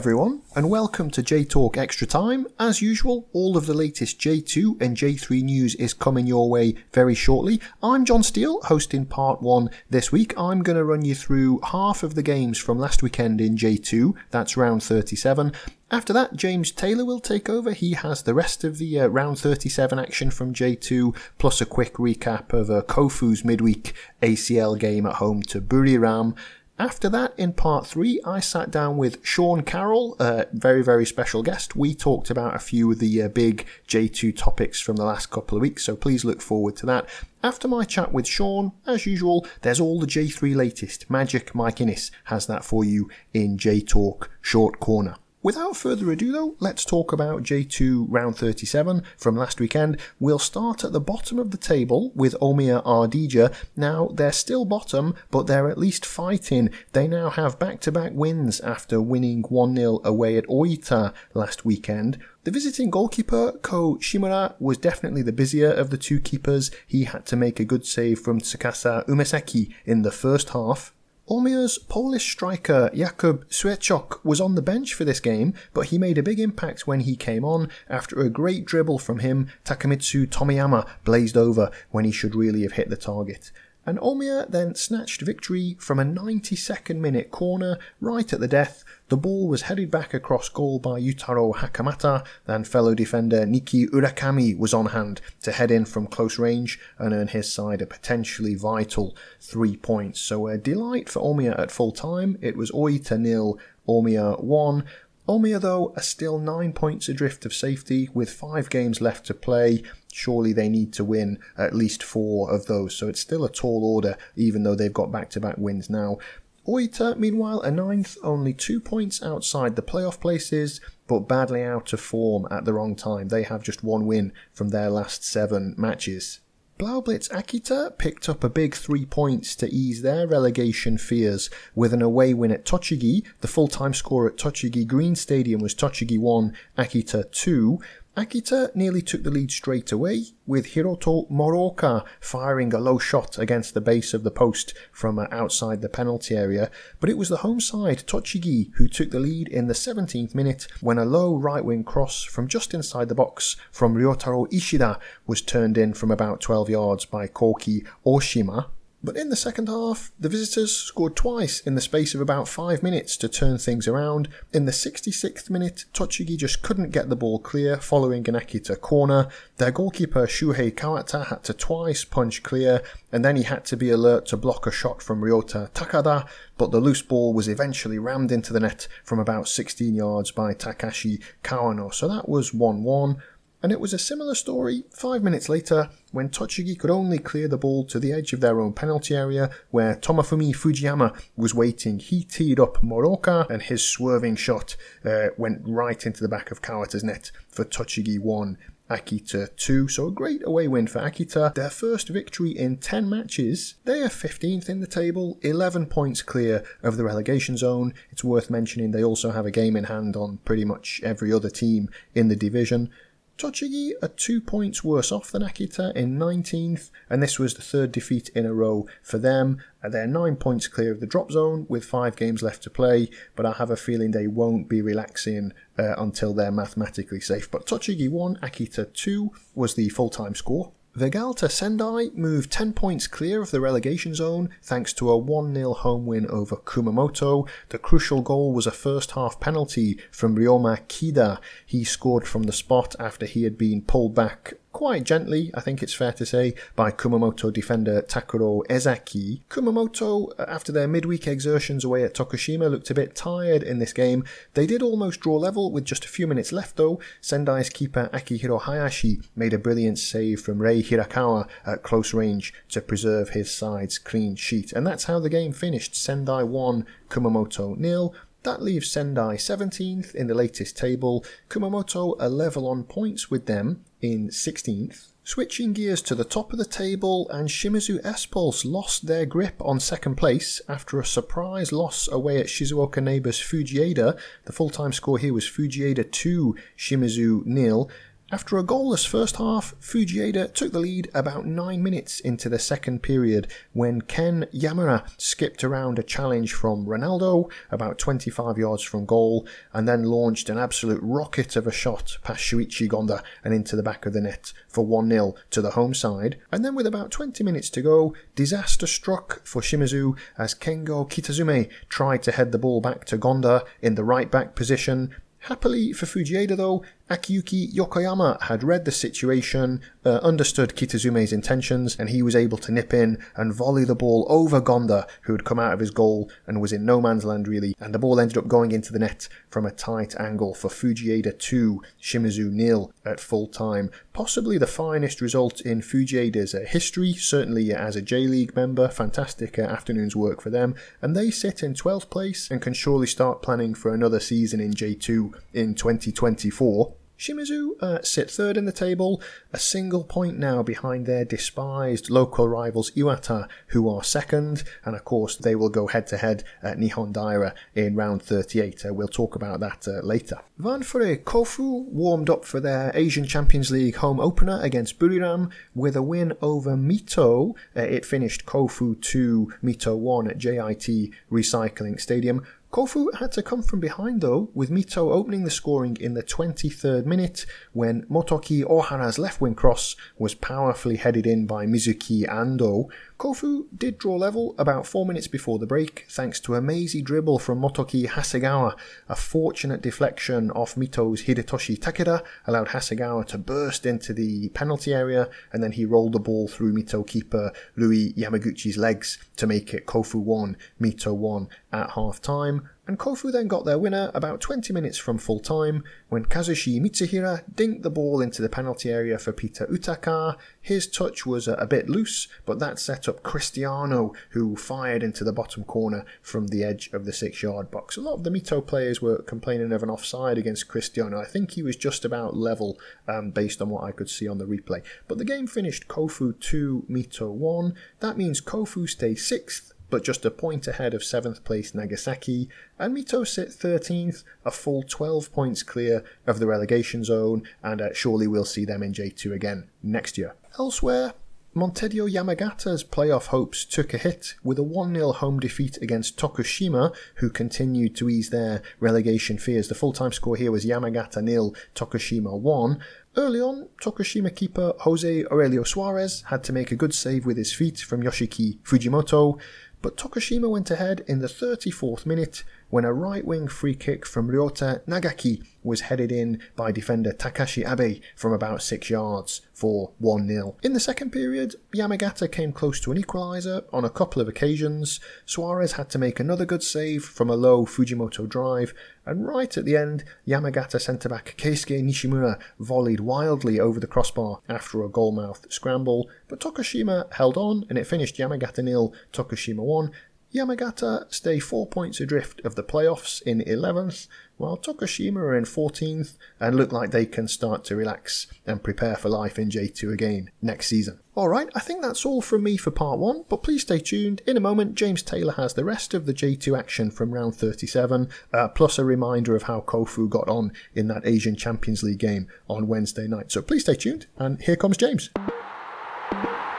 Everyone, and welcome to J Talk Extra Time. As usual, all of the latest J2 and J3 news is coming your way very shortly. I'm Jon Steele, hosting part one this week. I'm going to run you through half of the games from last weekend in J2, that's round 37. After that, James Taylor will take over. He has the rest of the uh, round 37 action from J2, plus a quick recap of uh, Kofu's midweek ACL game at home to Buriram. After that, in part three, I sat down with Sean Carroll, a very, very special guest. We talked about a few of the uh, big J2 topics from the last couple of weeks, so please look forward to that. After my chat with Sean, as usual, there's all the J3 latest. Magic Mike Innes has that for you in J Talk Short Corner. Without further ado, though, let's talk about J2 round 37 from last weekend. We'll start at the bottom of the table with Omiya Ardija. Now, they're still bottom, but they're at least fighting. They now have back to back wins after winning 1 0 away at Oita last weekend. The visiting goalkeeper, Ko Shimura, was definitely the busier of the two keepers. He had to make a good save from Tsukasa Umesaki in the first half. Omiya's Polish striker Jakub Swierczok was on the bench for this game, but he made a big impact when he came on. After a great dribble from him, Takamitsu Tomiyama blazed over when he should really have hit the target and Omiya then snatched victory from a 92nd minute corner right at the death. The ball was headed back across goal by Yutaro Hakamata, then fellow defender Niki Urakami was on hand to head in from close range and earn his side a potentially vital three points. So a delight for Omiya at full time. It was Oita nil, Omiya 1. Omiya, though, are still nine points adrift of safety with five games left to play surely they need to win at least four of those. So it's still a tall order, even though they've got back to back wins now. Oita, meanwhile, a ninth, only two points outside the playoff places, but badly out of form at the wrong time. They have just one win from their last seven matches. Blaublitz Akita picked up a big three points to ease their relegation fears with an away win at Tochigi. The full time score at Tochigi Green Stadium was Tochigi 1, Akita 2. Akita nearly took the lead straight away, with Hiroto Moroka firing a low shot against the base of the post from uh, outside the penalty area, but it was the home side, Tochigi, who took the lead in the 17th minute when a low right wing cross from just inside the box from Ryotaro Ishida was turned in from about 12 yards by Koki Oshima. But in the second half, the visitors scored twice in the space of about five minutes to turn things around. In the 66th minute, Tochigi just couldn't get the ball clear following an Akita corner. Their goalkeeper Shuhei Kawata had to twice punch clear, and then he had to be alert to block a shot from Ryota Takada, but the loose ball was eventually rammed into the net from about 16 yards by Takashi Kawano. So that was 1 1. And it was a similar story five minutes later when Tochigi could only clear the ball to the edge of their own penalty area where Tomafumi Fujiyama was waiting. He teed up Moroka and his swerving shot uh, went right into the back of Kawata's net for Tochigi 1. Akita 2. So a great away win for Akita. Their first victory in 10 matches. They are 15th in the table, 11 points clear of the relegation zone. It's worth mentioning they also have a game in hand on pretty much every other team in the division. Tochigi are two points worse off than Akita in 19th, and this was the third defeat in a row for them. They're nine points clear of the drop zone with five games left to play, but I have a feeling they won't be relaxing uh, until they're mathematically safe. But Tochigi 1, Akita 2 was the full time score. Vegalta Sendai moved 10 points clear of the relegation zone thanks to a 1 0 home win over Kumamoto. The crucial goal was a first half penalty from Ryoma Kida. He scored from the spot after he had been pulled back quite gently, I think it's fair to say, by Kumamoto defender Takuro Ezaki. Kumamoto, uh, after their midweek exertions away at Tokushima, looked a bit tired in this game. They did almost draw level with just a few minutes left though. Sendai's keeper Akihiro Hayashi made a brilliant save from Rei Hirakawa at close range to preserve his side's clean sheet. And that's how the game finished. Sendai 1, Kumamoto nil. That leaves Sendai 17th in the latest table, Kumamoto a level on points with them in 16th. Switching gears to the top of the table, and Shimizu S-Pulse lost their grip on second place after a surprise loss away at Shizuoka neighbours Fujieda. The full-time score here was Fujieda 2, Shimizu nil. After a goalless first half, Fujieda took the lead about 9 minutes into the second period when Ken Yamura skipped around a challenge from Ronaldo about 25 yards from goal and then launched an absolute rocket of a shot past Shuichi Gonda and into the back of the net for 1 0 to the home side. And then with about 20 minutes to go, disaster struck for Shimizu as Kengo Kitazume tried to head the ball back to Gonda in the right back position. Happily for Fujieda though, Akiyuki Yokoyama had read the situation, uh, understood Kitazume's intentions, and he was able to nip in and volley the ball over Gonda, who had come out of his goal and was in no man's land really. And the ball ended up going into the net from a tight angle for Fujieda 2, Shimizu nil at full time. Possibly the finest result in Fujieda's uh, history, certainly as a J League member. Fantastic uh, afternoon's work for them. And they sit in 12th place and can surely start planning for another season in J2 in 2024. Shimizu uh, sit third in the table, a single point now behind their despised local rivals Iwata, who are second, and of course they will go head to head at Nihon Daira in round 38. Uh, we'll talk about that uh, later. Ventforet Kofu warmed up for their Asian Champions League home opener against Buriram with a win over Mito. Uh, it finished Kofu 2, Mito 1 at JIT Recycle Ink Stadium. Kofu had to come from behind though, with Mito opening the scoring in the 23rd minute when Motoki Ohara's left wing cross was powerfully headed in by Mizuki Ando. Kofu did draw level about four minutes before the break, thanks to a mazy dribble from Motoki Hasegawa. A fortunate deflection off Mito's Hidetoshi Takeda allowed Hasegawa to burst into the penalty area, and then he rolled the ball through Mito keeper Rui Yamaguchi's legs to make it Kofu 1, Mito 1 at half time and Kofu then got their winner about 20 minutes from full time when Kazushi Mitsuhira dinked the ball into the penalty area for Peter Utaka. His touch was a, bit loose, but that set up Cristiano, who fired into the bottom corner from the edge of the six yard box. A lot of the Mito players were complaining of an offside against Cristiano. I think he was just about level um, based on what I could see on the replay. But the game finished Kofu 2, Mito 1. That means Kofu stay sixth but just a point ahead of 7th place Nagasaki, and Mito sit 13th, a full 12 points clear of the relegation zone, and uh, surely we'll see them in J2 again next year. Elsewhere, Montedio Yamagata's playoff hopes took a hit with a 1 0 home defeat against Tokushima, who continued to ease their relegation fears. The full time score here was Yamagata nil, Tokushima 1. Early on, Tokushima keeper Jose Aurelio Suarez had to make a good save with his feet from Yoshiki Fujimoto, but Tokushima went ahead in the 34th minute when a right wing free kick from Ryota Nagaki was headed in by defender Takashi Abe from about 6 yards for 1 0. In the second period, Yamagata came close to an equaliser on a couple of occasions. Suarez had to make another good save from a low Fujimoto drive, and right at the end, Yamagata centre back Keisuke Nishimura volleyed wildly over the crossbar after a goalmouth scramble, but Tokushima held on and it finished Yamagata nil, Tokushima 1, Yamagata stay four points adrift of the playoffs in 11th, while Tokushima are in 14th and look like they can start to relax and prepare for life in J2 again next season. Alright, I think that's all from me for part 1, but please stay tuned. In a moment, James Taylor has the rest of the J2 action from round 37, uh, plus a reminder of how Kofu got on in that Asian Champions League game on Wednesday night. So please stay tuned, and here comes James.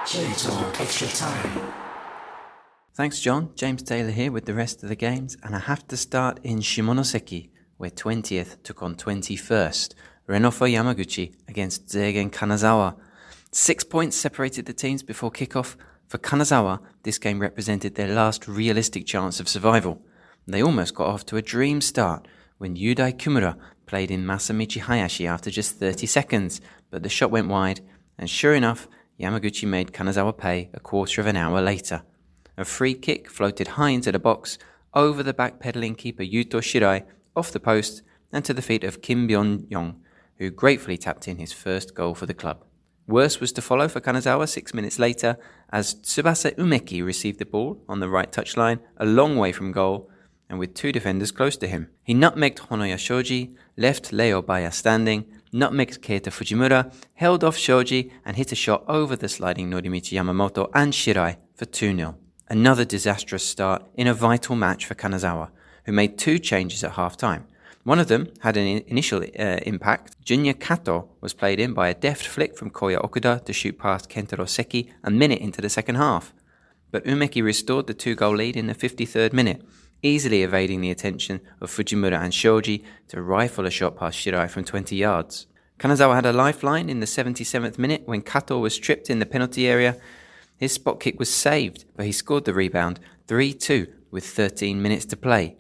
J2 Extra Time. Thanks, John. James Taylor here with the rest of the games, and I have to start in Shimonoseki, where 20th took on 21st. Renofa Yamaguchi against Zweigen Kanazawa. Six points separated the teams before kickoff. For Kanazawa, this game represented their last realistic chance of survival. They almost got off to a dream start when Yudai Kumura played in Masamichi Hayashi after just 30 seconds, but the shot went wide, and sure enough, Yamaguchi made Kanazawa pay a quarter of an hour later. A free kick floated high into the box, over the backpedaling keeper Yuto Shirai, off the post, and to the feet of Kim Byung Yong, who gratefully tapped in his first goal for the club. Worse was to follow for Kanazawa six minutes later, as Tsubasa Umeki received the ball on the right touchline, a long way from goal, and with two defenders close to him. He nutmegged Honoya Shoji, left Leo Baya standing, nutmegged Keita Fujimura, held off Shoji, and hit a shot over the sliding Norimichi Yamamoto and Shirai for 2 0. Another disastrous start in a vital match for Kanazawa, who made two changes at half time. One of them had an initial uh, impact. Junya Kato was played in by a deft flick from Koya Okuda to shoot past Kentaro Seki a minute into the second half. But Umeki restored the two goal lead in the 53rd minute, easily evading the attention of Fujimura and Shoji to rifle a shot past Shirai from 20 yards. Kanazawa had a lifeline in the 77th minute when Kato was tripped in the penalty area. His spot kick was saved, but he scored the rebound 3 2 with 13 minutes to play.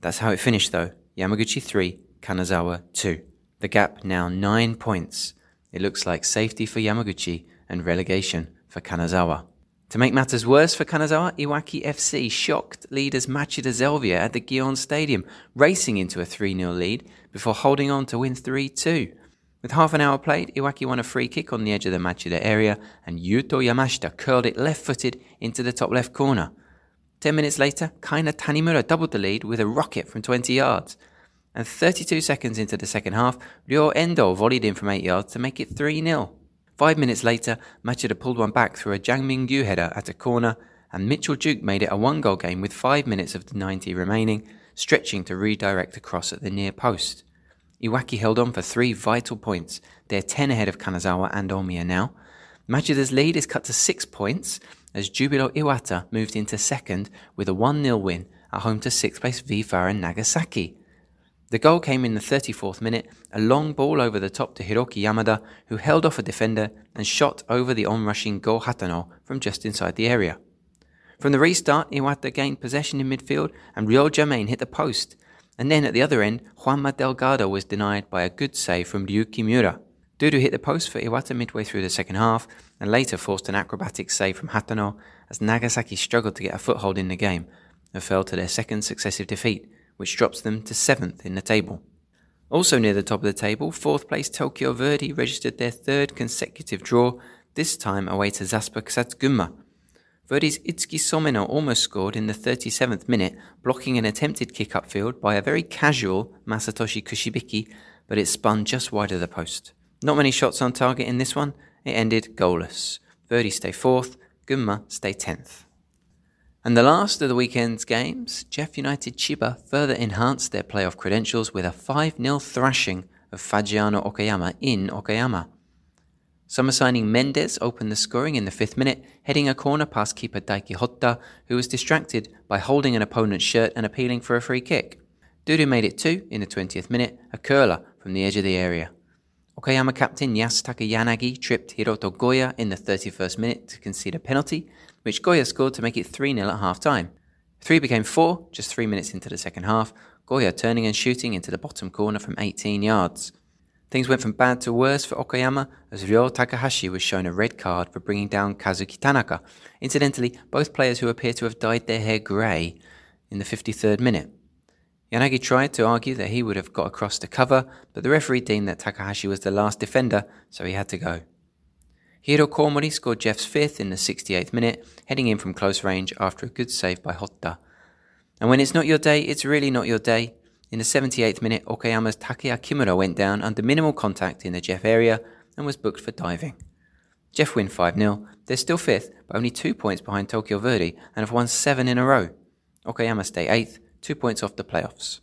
That's how it finished though. Yamaguchi 3, Kanazawa 2. The gap now 9 points. It looks like safety for Yamaguchi and relegation for Kanazawa. To make matters worse for Kanazawa, Iwaki FC shocked leaders Machida Zelvia at the Gion Stadium, racing into a 3 0 lead before holding on to win 3 2. With half an hour played, Iwaki won a free kick on the edge of the Machida area, and Yuto Yamashita curled it left footed into the top left corner. Ten minutes later, Kaina Tanimura doubled the lead with a rocket from 20 yards. And 32 seconds into the second half, Ryo Endo volleyed in from 8 yards to make it 3 0. Five minutes later, Machida pulled one back through a Jang Mingyu header at a corner, and Mitchell Duke made it a one goal game with 5 minutes of the 90 remaining, stretching to redirect a cross at the near post. Iwaki held on for three vital points. They're 10 ahead of Kanazawa and Omiya now. Machida's lead is cut to six points as Jubilo Iwata moved into second with a 1 0 win at home to sixth place V-Varen Nagasaki. The goal came in the 34th minute, a long ball over the top to Hiroki Yamada, who held off a defender and shot over the onrushing Go Hatano from just inside the area. From the restart, Iwata gained possession in midfield and Ryo Germain hit the post, and then at the other end, Juanma Delgado was denied by a good save from Ryuki Miura. Dudu hit the post for Iwata midway through the second half, and later forced an acrobatic save from Hatano as Nagasaki struggled to get a foothold in the game and fell to their second successive defeat, which drops them to seventh in the table. Also near the top of the table, fourth place Tokyo Verdy registered their third consecutive draw, this time away to Thespa Kusatsu, Verdy's Itsuki Someno almost scored in the 37th minute, blocking an attempted kick upfield by a very casual Masatoshi Kushibiki, but it spun just wide of the post. Not many shots on target in this one, it ended goalless. Verdy stay fourth, Gunma stay 10th. And the last of the weekend's games, JEF United Chiba further enhanced their playoff credentials with a 5 0 thrashing of Fagiano Okayama in Okayama. Summer signing Mendes opened the scoring in the fifth minute, heading a corner past keeper Daiki Hotta, who was distracted by holding an opponent's shirt and appealing for a free kick. Dudu made it two in the 20th minute, a curler from the edge of the area. Okayama captain Yasutaka Yanagi tripped Hiroto Goya in the 31st minute to concede a penalty, which Goya scored to make it 3 0 at half time. Three became four just three minutes into the second half, Goya turning and shooting into the bottom corner from 18 yards. Things went from bad to worse for Okayama as Ryo Takahashi was shown a red card for bringing down Kazuki Tanaka. Incidentally, both players who appear to have dyed their hair grey in the 53rd minute. Yanagi tried to argue that he would have got across to cover, but the referee deemed that Takahashi was the last defender, so he had to go. Hiro Komori scored JEF's fifth in the 68th minute, heading in from close range after a good save by Hotta. And when it's not your day, it's really not your day. In the 78th minute, Okayama's Takeya Kimura went down under minimal contact in the JEF area and was booked for diving. JEF win 5 0. They're still fifth, but only two points behind Tokyo Verdy and have won seven in a row. Okayama stay eighth, two points off the playoffs.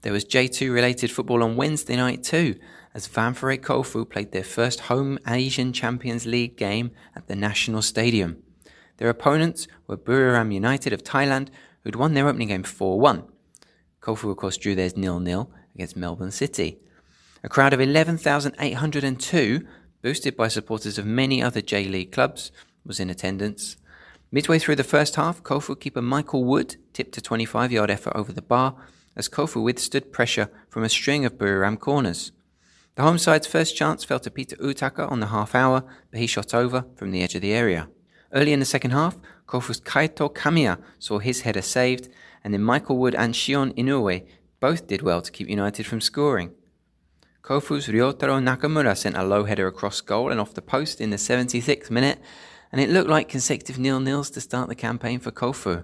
There was J2 related football on Wednesday night too, as Ventforet Kofu played their first home Asian Champions League game at the National Stadium. Their opponents were Buriram United of Thailand, who'd won their opening game 4 1. Kofu, of course, drew theirs nil-nil against Melbourne City. A crowd of 11,802, boosted by supporters of many other J League clubs, was in attendance. Midway through the first half, Kofu keeper Michael Wood tipped a 25-yard effort over the bar as Kofu withstood pressure from a string of Buriram corners. The home side's first chance fell to Peter Utaka on the half hour, but he shot over from the edge of the area. Early in the second half, Kofu's Kaito Kamiya saw his header saved, and then Michael Wood and Shion Inoue both did well to keep United from scoring. Kofu's Ryotaro Nakamura sent a low header across goal and off the post in the 76th minute, and it looked like consecutive nil-nils to start the campaign for Kofu.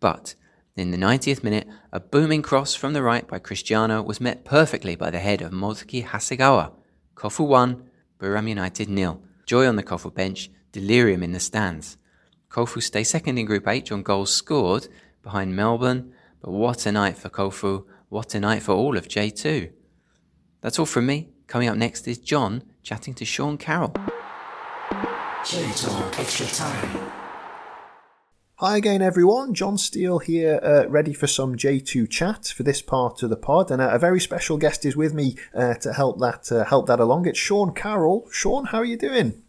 But in the 90th minute, a booming cross from the right by Cristiano was met perfectly by the head of Motoki Hasegawa. Kofu 1, Buriram United nil. Joy on the Kofu bench, delirium in the stands. Kofu stay second in Group H on goals scored behind Melbourne, but what a night for Kofu what a night for all of J2. That's all from me. Coming up next is Jon chatting to Sean Carroll. J-Talk Extra Time. Hi again, everyone. Jon Steele here, uh, ready for some J2 chat for this part of the pod, and a, a very special guest is with me uh, to help that uh, help that along. It's Sean Carroll. Sean, how are you doing?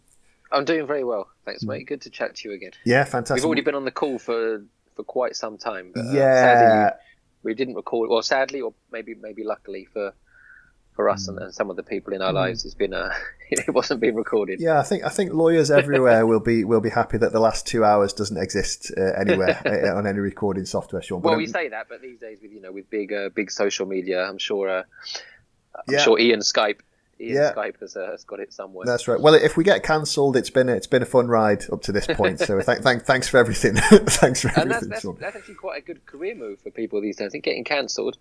I'm doing very well, thanks, mate. Good to chat to you again. Yeah, fantastic. We've already been on the call for for quite some time. But, uh, yeah, we didn't record. Well, sadly, or maybe maybe luckily for for us and, mm. and, some of the people in our mm. lives, it's been a it wasn't being recorded. Yeah, I think I think lawyers everywhere will be will be happy that the last two hours doesn't exist uh, anywhere uh, on any recording software. Sean. Well, we say that, but these days with you know with big uh, big social media, I'm sure uh, I'm yeah. sure Ian Skype yeah. Skype has, uh, has got it somewhere. That's right. Well, if we get cancelled, it's been a, it's been a fun ride up to this point. So th- th- thanks for everything. thanks for everything. And that's, that's, that's, actually quite a good career move for people these days. I think getting cancelled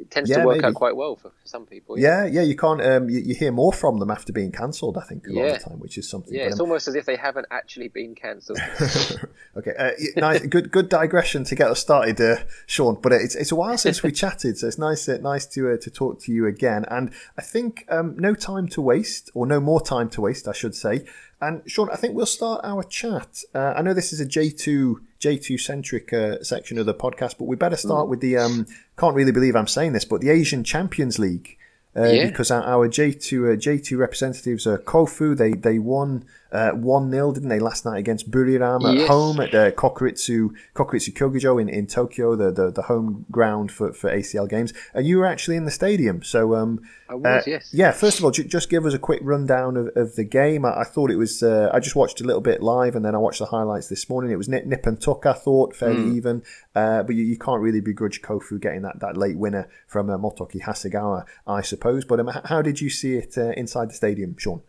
it tends yeah, to work maybe. out quite well for, some people. Yeah, yeah, yeah you can't. Um, you, you, hear more from them after being cancelled. I think a lot of the time, which is something. Yeah, but, it's um, almost as if they haven't actually been cancelled. okay, uh, nice, good, good digression to get us started, uh, Sean. But it's it's a while since we chatted, so it's nice uh, nice to uh, to talk to you again. And I think um, no time to waste, or no more time to waste, I should say. And Sean, I think we'll start our chat. Uh, I know this is a J two J two centric uh, section of the podcast, but we better start mm. with the. Um, can't really believe I'm saying this, but the Asian Champions League. Uh, yeah. Because our, our J2 uh, J2 representatives are Kofu. They they won uh, one 0 didn't they last night against Buriram at yes. home at uh, Kokuritsu Kokuritsu Kyogijo in, in Tokyo, the, the, the home ground for, for ACL games. And you were actually in the stadium, so um, I was, uh, yes. Yeah, first of all, just give us a quick rundown of, of the game. I, I thought it was. Uh, I just watched a little bit live, and then I watched the highlights this morning. It was nip, nip and tuck. I thought fairly mm. even, uh, but you, you, can't really begrudge Kofu getting that, that late winner from uh, Motoki Hasegawa, I suppose. But um, how did you see it uh, inside the stadium, Sean?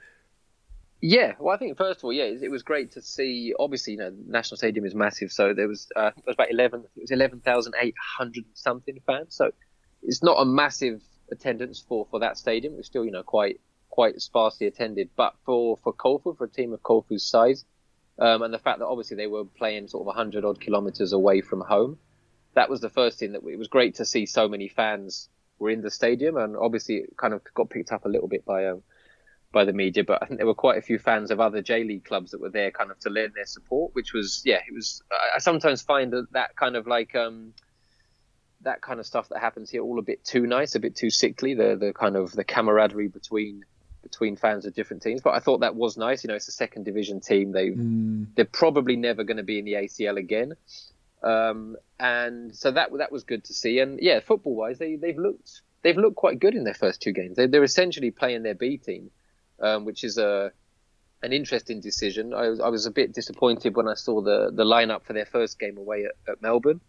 Yeah, well, I think first of all, yeah, it was great to see. Obviously, you know, the National Stadium is massive, so there was uh, there was about eleven. It was eleven thousand eight hundred something fans. So it's not a massive attendance for for that stadium. It's still, you know, quite quite sparsely attended. But for for Kofu, for a team of Kofu's size, um, and the fact that obviously they were playing sort of hundred odd kilometers away from home, that was the first thing that it was great to see so many fans were in the stadium, and obviously it kind of got picked up a little bit by um, by the media, but I think there were quite a few fans of other J League clubs that were there kind of to lend their support, which was yeah, it was. I sometimes find that that kind of like um, that kind of stuff that happens here all a bit too nice, a bit too sickly. The the kind of the camaraderie between between fans of different teams. But I thought that was nice. You know, it's a second division team. They mm. they're probably never going to be in the ACL again. Um, and so that that was good to see. And yeah, football wise, they they've looked they've looked quite good in their first two games. They, they're essentially playing their B team um, which is a an interesting decision. I was, I was a bit disappointed when I saw the the lineup for their first game away at, at Melbourne.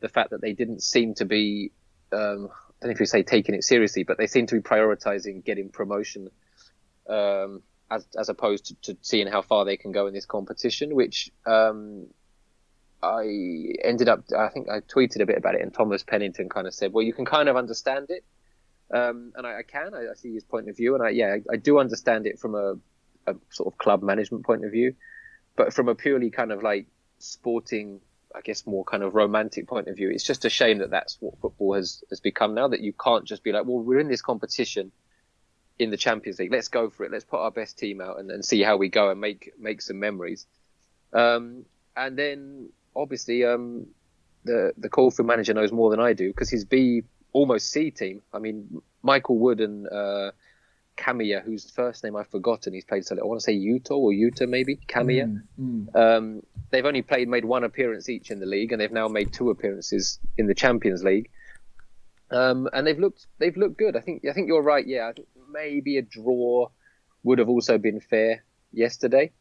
The fact that they didn't seem to be, um, I don't know if you say taking it seriously, but they seem to be prioritising getting promotion um, as as opposed to, to, seeing how far they can go in this competition. Which um, I ended up, I think I tweeted a bit about it, and Thomas Pennington kind of said, "Well, you can kind of understand it." Um, and I, I can, I, I, see his point of view, and I, yeah, I, I do understand it from a, a, sort of club management point of view, but from a purely kind of like sporting, I guess more kind of romantic point of view, it's just a shame that that's what football has has become now. That you can't just be like, well, we're in this competition in the Champions League, let's go for it, let's put our best team out and, and see how we go and make make some memories. Um, and then obviously, um, the the Kofu manager knows more than I do because his B almost C team. I mean, Michael Wood and uh, Kamiya, whose first name I've forgotten. He's played so I want to say Yuto or Yuta maybe Kamiya. Mm, mm. Um, they've only played made one appearance each in the league, and they've now made two appearances in the Champions League. Um, and they've looked they've looked good. I think I think you're right. Yeah, maybe a draw would have also been fair yesterday.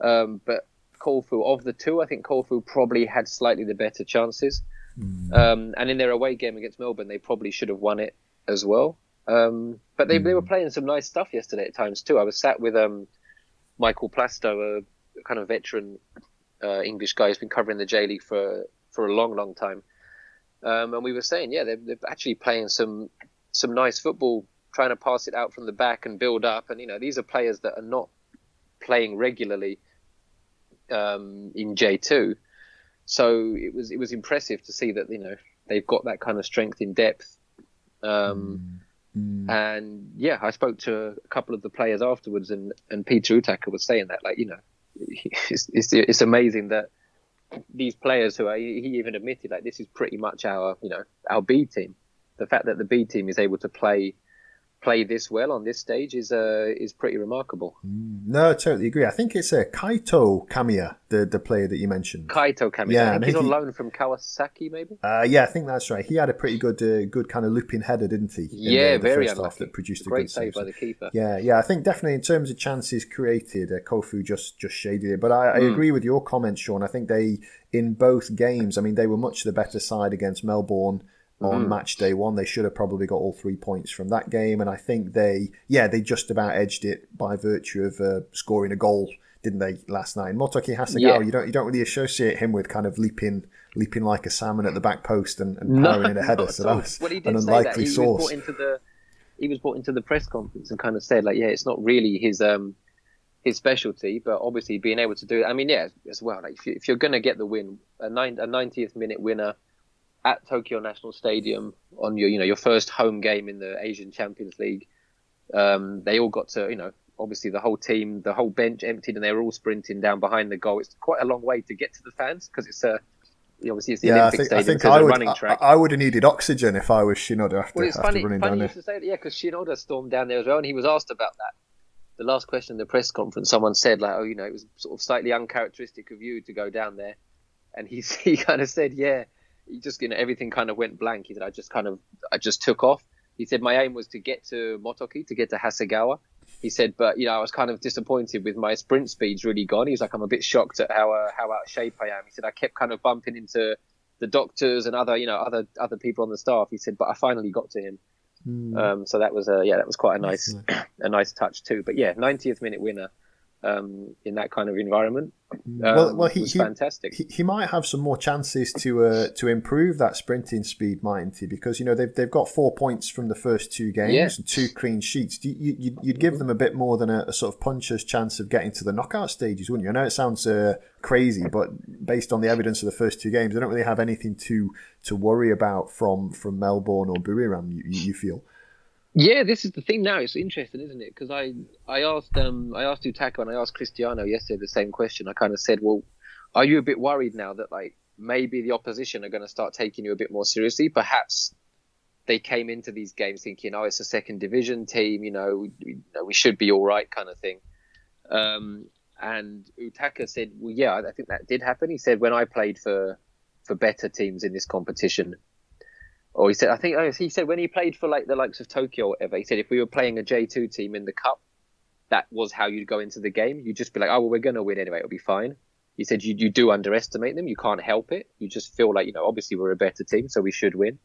Um, but Kofu of the two, I think Kofu probably had slightly the better chances. Mm. Um, and in their away game against Melbourne, they probably should have won it as well. Um, but they, mm. they were mm. playing some nice stuff yesterday at times too. I was sat with um, Michael Plastow, a kind of veteran uh, English guy who's been covering the J League for for a long, long time. Um, and we were saying, yeah, they're, they're, actually playing some some nice football, trying to pass it out from the back and build up. And you know, these are players that are not playing regularly um, in J two. So it was it was impressive to see that you know they've got that kind of strength in depth Um, mm. And yeah, I spoke to a couple of the players afterwards, and, and Peter Utaka was saying that, like, you know, it's, it's, it's amazing that these players who are, he even admitted, like, this is pretty much our, you know, our B team. The fact that the B team is able to play play this well on this stage is uh, is pretty remarkable. Mm, no, I totally agree. I think it's a uh, Kaito Kamiya, the the player that you mentioned. Kaito Kamiya. Yeah, I think he's on he, loan from Kawasaki, maybe. Uh, yeah, I think that's right. He had a pretty good uh, good kind of looping header, didn't he? yeah, the, very first half that produced a, a great save by the keeper. Yeah, yeah. I think definitely in terms of chances created, uh, Kofu just just shaded it. But I, I mm. agree with your comments, Sean. I think they in both games. I mean, they were much the better side against Melbourne on mm. match day one. They should have probably got all three points from that game, and I think they, yeah, they just about edged it by virtue of uh, scoring a goal, didn't they, last night? Motoki Hasegawa, yeah. you don't you don't really associate him with kind of leaping leaping like a salmon at the back post and, and powering in a header. So that's well, an unlikely that. he, source. Was into the, he was brought into the press conference and kind of said like, yeah, it's not really his um his specialty, but obviously being able to do it. I mean, yeah, as well. Like if, you, if you're going to get the win, a, nine, a 90th minute winner at Tokyo National Stadium on your you know your first home game in the Asian Champions League. Um, they all got to you know obviously the whole team, the whole bench emptied, and they were all sprinting down behind the goal. It's quite a long way to get to the fans because it's a obviously it's the yeah, Olympic I think, Stadium, I think I would, running track. I, I, would have needed oxygen if I was Shinoda after, well, it's after funny, running funny down there. Say that, yeah, because Shinoda stormed down there as well, and he was asked about that. The last question in the press conference, someone said like, "Oh, you know, it was sort of slightly uncharacteristic of you to go down there," and he he kind of said, "Yeah." He just you know everything kind of went blank. He said I just kind of I just took off. He said my aim was to get to Motoki to get to Hasegawa. He said, but you know I was kind of disappointed with my sprint speeds really gone. He was like I'm a bit shocked at how uh, how out of shape I am. He said I kept kind of bumping into the doctors and other you know other other people on the staff. He said, but I finally got to him. Mm. Um, so that was a yeah that was quite a nice a nice touch too. But yeah, 90th minute winner um, in that kind of environment. Um, well, well, he, was fantastic. He, he, might have some more chances to uh, to improve that sprinting speed, mightn't he? Because you know they've they've got four points from the first two games yeah. and two clean sheets. You, you, would give them a bit more than a, a, sort of puncher's chance of getting to the knockout stages, wouldn't you? I know it sounds uh, crazy, but based on the evidence of the first two games, they don't really have anything to to worry about from from Melbourne or Buriram. You, you feel? Yeah, this is the thing now. It's interesting, isn't it? Because I I asked um I asked Utaka and I asked Cristiano yesterday the same question. I kind of said, well, are you a bit worried now that like maybe the opposition are going to start taking you a bit more seriously? Perhaps they came into these games thinking, oh, it's a second division team, you know, we, you know, we should be all right, kind of thing. Um, and Utaka said, well, yeah, I think that did happen. He said when I played for for better teams in this competition, or he said, I think oh, he said when he played for like the likes of Tokyo or whatever, he said if we were playing a J2 team in the cup, that was how you'd go into the game. You'd just be like, oh, well, we're going to win anyway. It'll be fine. He said you, you do underestimate them. You can't help it. You just feel like, you know, obviously we're a better team, so we should win.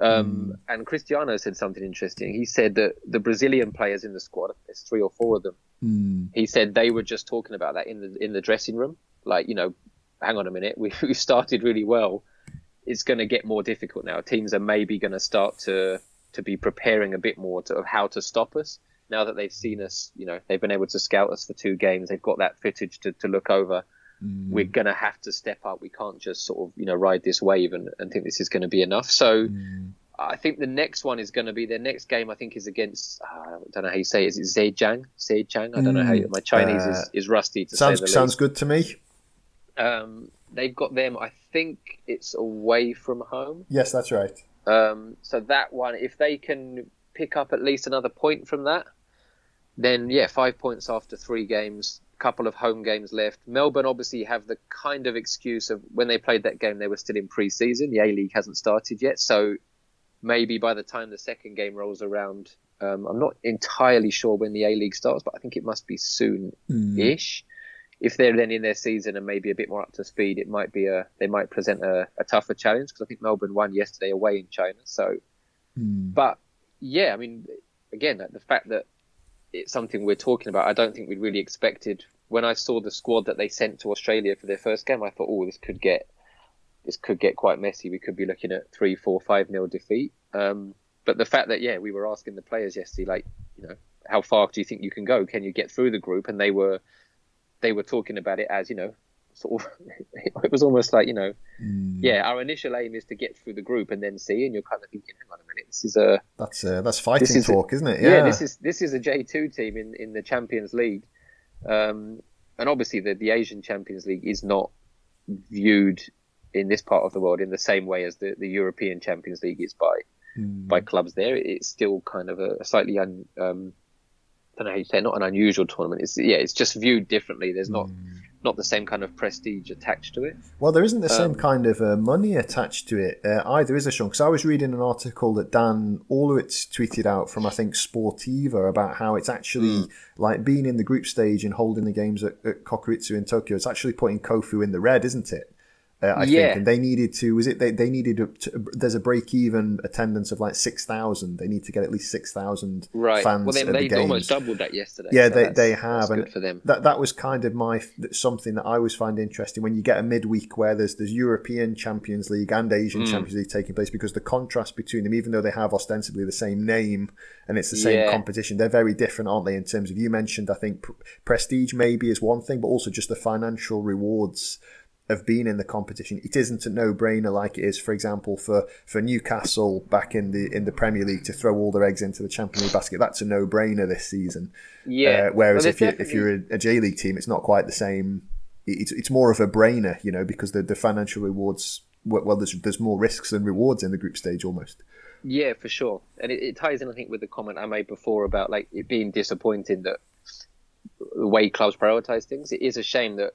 Um, mm. And Cristiano said something interesting. He said that the Brazilian players in the squad, there's three or four of them. Mm. He said they were just talking about that in the in the dressing room. Like, you know, hang on a minute, we, we started really well it's going to get more difficult now. Teams are maybe going to start to to be preparing a bit more to, of how to stop us now that they've seen us. You know, they've been able to scout us for two games. They've got that footage to, to look over. Mm. We're going to have to step up. We can't just sort of you know ride this wave and, and think this is going to be enough. So. Mm. I think the next one is going to be their next game. I think is against uh, I don't know how you say it. Is it Zhejiang? Zhejiang? I don't know how you, my Chinese uh, is, is rusty. To sounds say the sounds least. good to me. Um, they've got them. I think it's away from home. Yes, that's right. Um, so that one, if they can pick up at least another point from that, then yeah, five points after three games, couple of home games left. Melbourne obviously have the kind of excuse of when they played that game, they were still in pre-season. The A League hasn't started yet, so maybe by the time the second game rolls around, um, I'm not entirely sure when the A League starts, but I think it must be soon-ish. Mm if they're then in their season and maybe a bit more up to speed, it might be a they might present a, a tougher challenge because I think Melbourne won yesterday away in China. So, mm. but yeah, I mean, again, the fact that it's something we're talking about, I don't think we'd really expected. When I saw the squad that they sent to Australia for their first game, I thought, oh, this could get this could get quite messy. We could be looking at three, four, five nil defeat. Um, but the fact that yeah, we were asking the players yesterday, like you know, how far do you think you can go? Can you get through the group? And they were they were talking about it as you know sort of it was almost like you know Mm. yeah our initial aim is to get through the group and then see and you're kind of thinking hang on a minute this is a That's uh, that's fighting is- talk, isn't it? yeah. this is this is a J2 team in in the Champions League um and obviously the the Asian Champions League is not viewed in this part of the world in the same way as the the European Champions League is by Mm. by clubs there it's still kind of a, a slightly un um don't know how you say it, not an unusual tournament it's yeah it's just viewed differently there's not Mm. not the same kind of prestige attached to it Well, there isn't the same Um, kind of uh, money attached to it uh, either, is there, Sean? Because I was reading an article that Dan Orlowitz tweeted out from, I think, Sportiva about how it's actually Hmm. like being in the group stage and holding the games at, at Kokuritsu in Tokyo. It's actually putting Kofu in the red, isn't it? Uh, I Yeah. think, and they needed to. Was it they? They needed a, to, there's a break-even attendance of like six thousand. They need to get at least six thousand right fans well they, the they games. almost doubled that yesterday Yeah, so they, they have, and for them that that was kind of my something that I always find interesting when you get a midweek where there's there's European Champions League and Asian Mm. Champions League taking place because the contrast between them, even though they have ostensibly the same name and it's the same Yeah. competition, they're very different, aren't they? In terms of you mentioned, I think pr- prestige maybe is one thing, but also just the financial rewards of being in the competition. It isn't a no-brainer like it is, for example, for, for Newcastle back in the in the Premier League to throw all their eggs into the Champions League basket. That's a no-brainer this season. yeah Uh, whereas Well, if you if you're a, a J League team, it's not quite the same. It's it's more of a brainer, you know, because the, the financial rewards. Well, well, there's there's more risks than rewards in the group stage almost. Yeah, for sure, and it, it ties in, I think, with the comment I made before about like it being disappointing that the way clubs prioritize things. It is a shame that,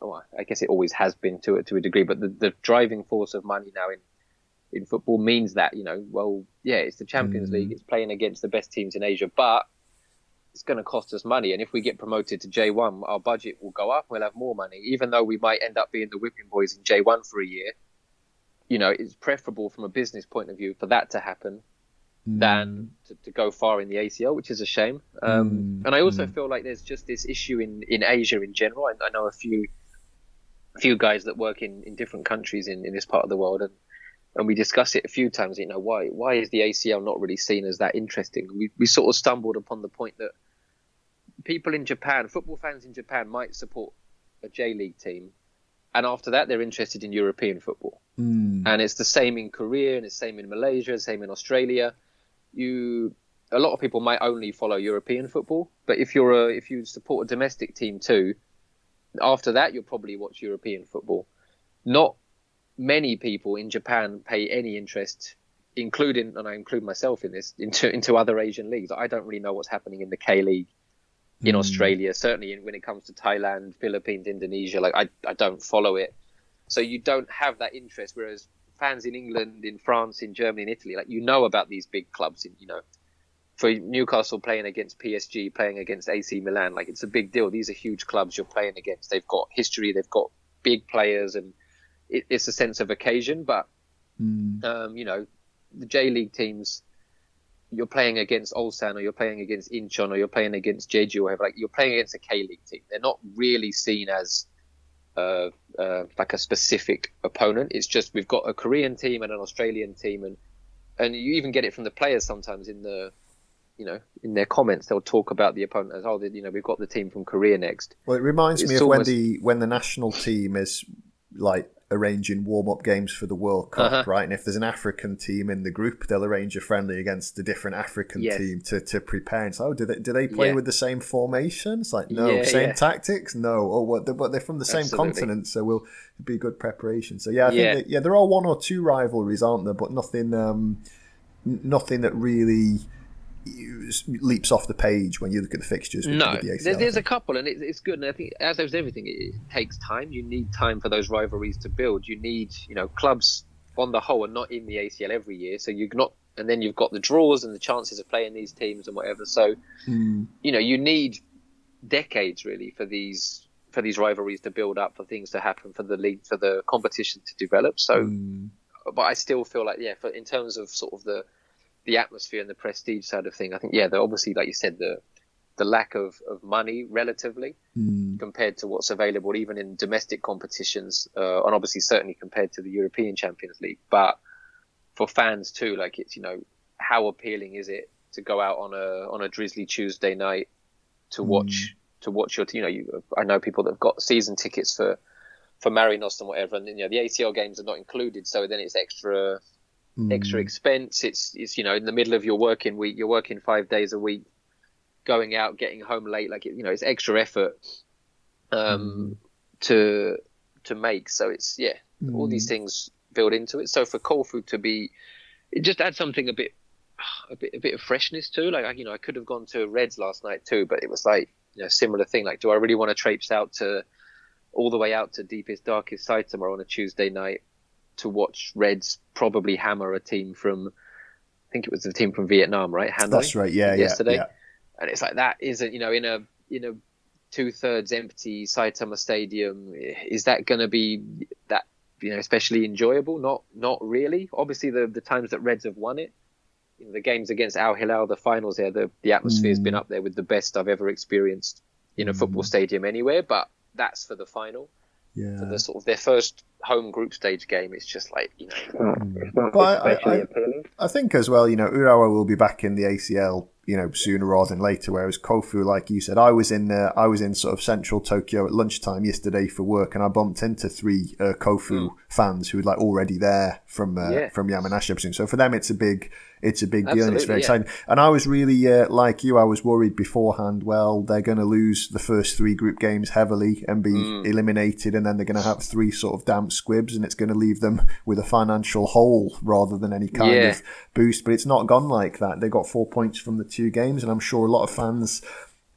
well, I guess it always has been to a, to a degree, but the, the driving force of money now in in football means that you know, well, yeah, it's the Champions Mm. League, it's playing against the best teams in Asia, but it's going to cost us money, and if we get promoted to J1, our budget will go up. We'll have more money, even though we might end up being the whipping boys in J1 for a year. You know, it's preferable from a business point of view for that to happen than to, to go far in the ACL, which is a shame. Um, Mm, and I also mm. feel like there's just this issue in, in Asia in general. I, I know a few a few guys that work in, in different countries in, in this part of the world, and and we discuss it a few times. You know, why why is the ACL not really seen as that interesting? We we sort of stumbled upon the point that people in Japan, football fans in Japan, might support a J League team, and after that they're interested in European football Mm. and it's the same in Korea and it's the same in Malaysia, the same in Australia. You, a lot of people might only follow European football, but if you're a, if you support a domestic team too, after that you'll probably watch European football. Not many people in Japan pay any interest, including and I include myself in this into into other Asian leagues. I don't really know what's happening in the K League in Mm. Australia. Certainly in, when it comes to Thailand, Philippines, Indonesia, like I I don't follow it, so you don't have that interest. Whereas fans in England, in France, in Germany, in Italy, like you know about these big clubs. In, you know, for Newcastle playing against PSG, playing against AC Milan, like it's a big deal. These are huge clubs you're playing against. They've got history, they've got big players, and it, it's a sense of occasion. But Mm. um, you know, the J League teams, you're playing against Ulsan or you're playing against Incheon or you're playing against Jeju or whatever. Like you're playing against a K League team. They're not really seen as uh, uh, like a specific opponent. It's just we've got a Korean team and an Australian team, and and you even get it from the players sometimes in the you know in their comments they'll talk about the opponent as oh you know we've got the team from Korea next. Well, it reminds me It's of when the when the national team is like arranging warm up games for the World Cup, Uh-huh. right? And if there's an African team in the group, they'll arrange a friendly against a different African Yes. team to, to prepare. And so, oh, do they do they play Yeah. with the same formation? It's like no, Yeah, same yeah. tactics. No, oh, what? They're, but they're from the same Absolutely. continent, so we'll be good preparation. So yeah, I Yeah. think that, yeah, there are one or two rivalries, aren't there? But nothing, um, n- nothing that really leaps off the page when you look at the fixtures. No, the ACL, there's, a couple, and it, it's good. And I think, as with everything, it, it takes time. You need time for those rivalries to build. You need, you know, clubs on the whole are not in the ACL every year, so you're not. And then you've got the draws and the chances of playing these teams and whatever. So, Mm. you know, you need decades really for these for these rivalries to build up, for things to happen, for the league, for the competition to develop. So, Mm. but I still feel like, yeah, for in terms of sort of the the atmosphere and the prestige side of thing, I think, yeah, they're obviously, like you said, the the lack of, of money relatively Mm. compared to what's available even in domestic competitions, uh, and obviously certainly compared to the European Champions League. But for fans too, like it's you know how appealing is it to go out on a on a drizzly Tuesday night to watch to watch your you know you I know people that have got season tickets for for Marinos and whatever, and you know the ACL games are not included, so then it's extra mm. extra expense. It's it's you know in the middle of your working week, you're working five days a week, going out, getting home late, like you know it's extra effort um, mm. to to make. So it's yeah, mm. all these mm. things build into it. So for Kofu to be, it just adds something a bit a bit a bit of freshness too. Like you know, I could have gone to Reds last night too, but it was like you know similar thing. Like, do I really want to traipse out to all the way out to deepest darkest Saitama on a Tuesday night to watch Reds probably hammer a team from I think it was the team from Vietnam, right? Hanoi, That's right. Yeah, yesterday. Yeah, And it's like that isn't you know in a in a two thirds empty Saitama Stadium. Is that going to be that you know especially enjoyable? Not not really. Obviously, the the times that Reds have won it, you know, the games against Al Hilal, the finals there, the the atmosphere's mm. been up there with the best I've ever experienced in a mm. football stadium anywhere. But that's for the final. Yeah. For the sort of their first home group stage game, it's just like you know. Mm. But I, I, I, think as well, you know, Urawa will be back in the ACL you know sooner rather than later. Whereas Kofu, like you said, I was in uh, I was in sort of central Tokyo at lunchtime yesterday for work, and I bumped into three uh, Kofu mm. fans who were like already there from uh, yeah. from Yamanashi, So for them, it's a big it's a big Absolutely, deal and it's very yeah. exciting. And I was really uh, like you, I was worried beforehand. Well, they're going to lose the first three group games heavily and be mm. eliminated, and then they're going to have three sort of damp squibs, and it's going to leave them with a financial hole rather than any kind yeah. of boost. But it's not gone like that. They got four points from the two games, and I'm sure a lot of fans.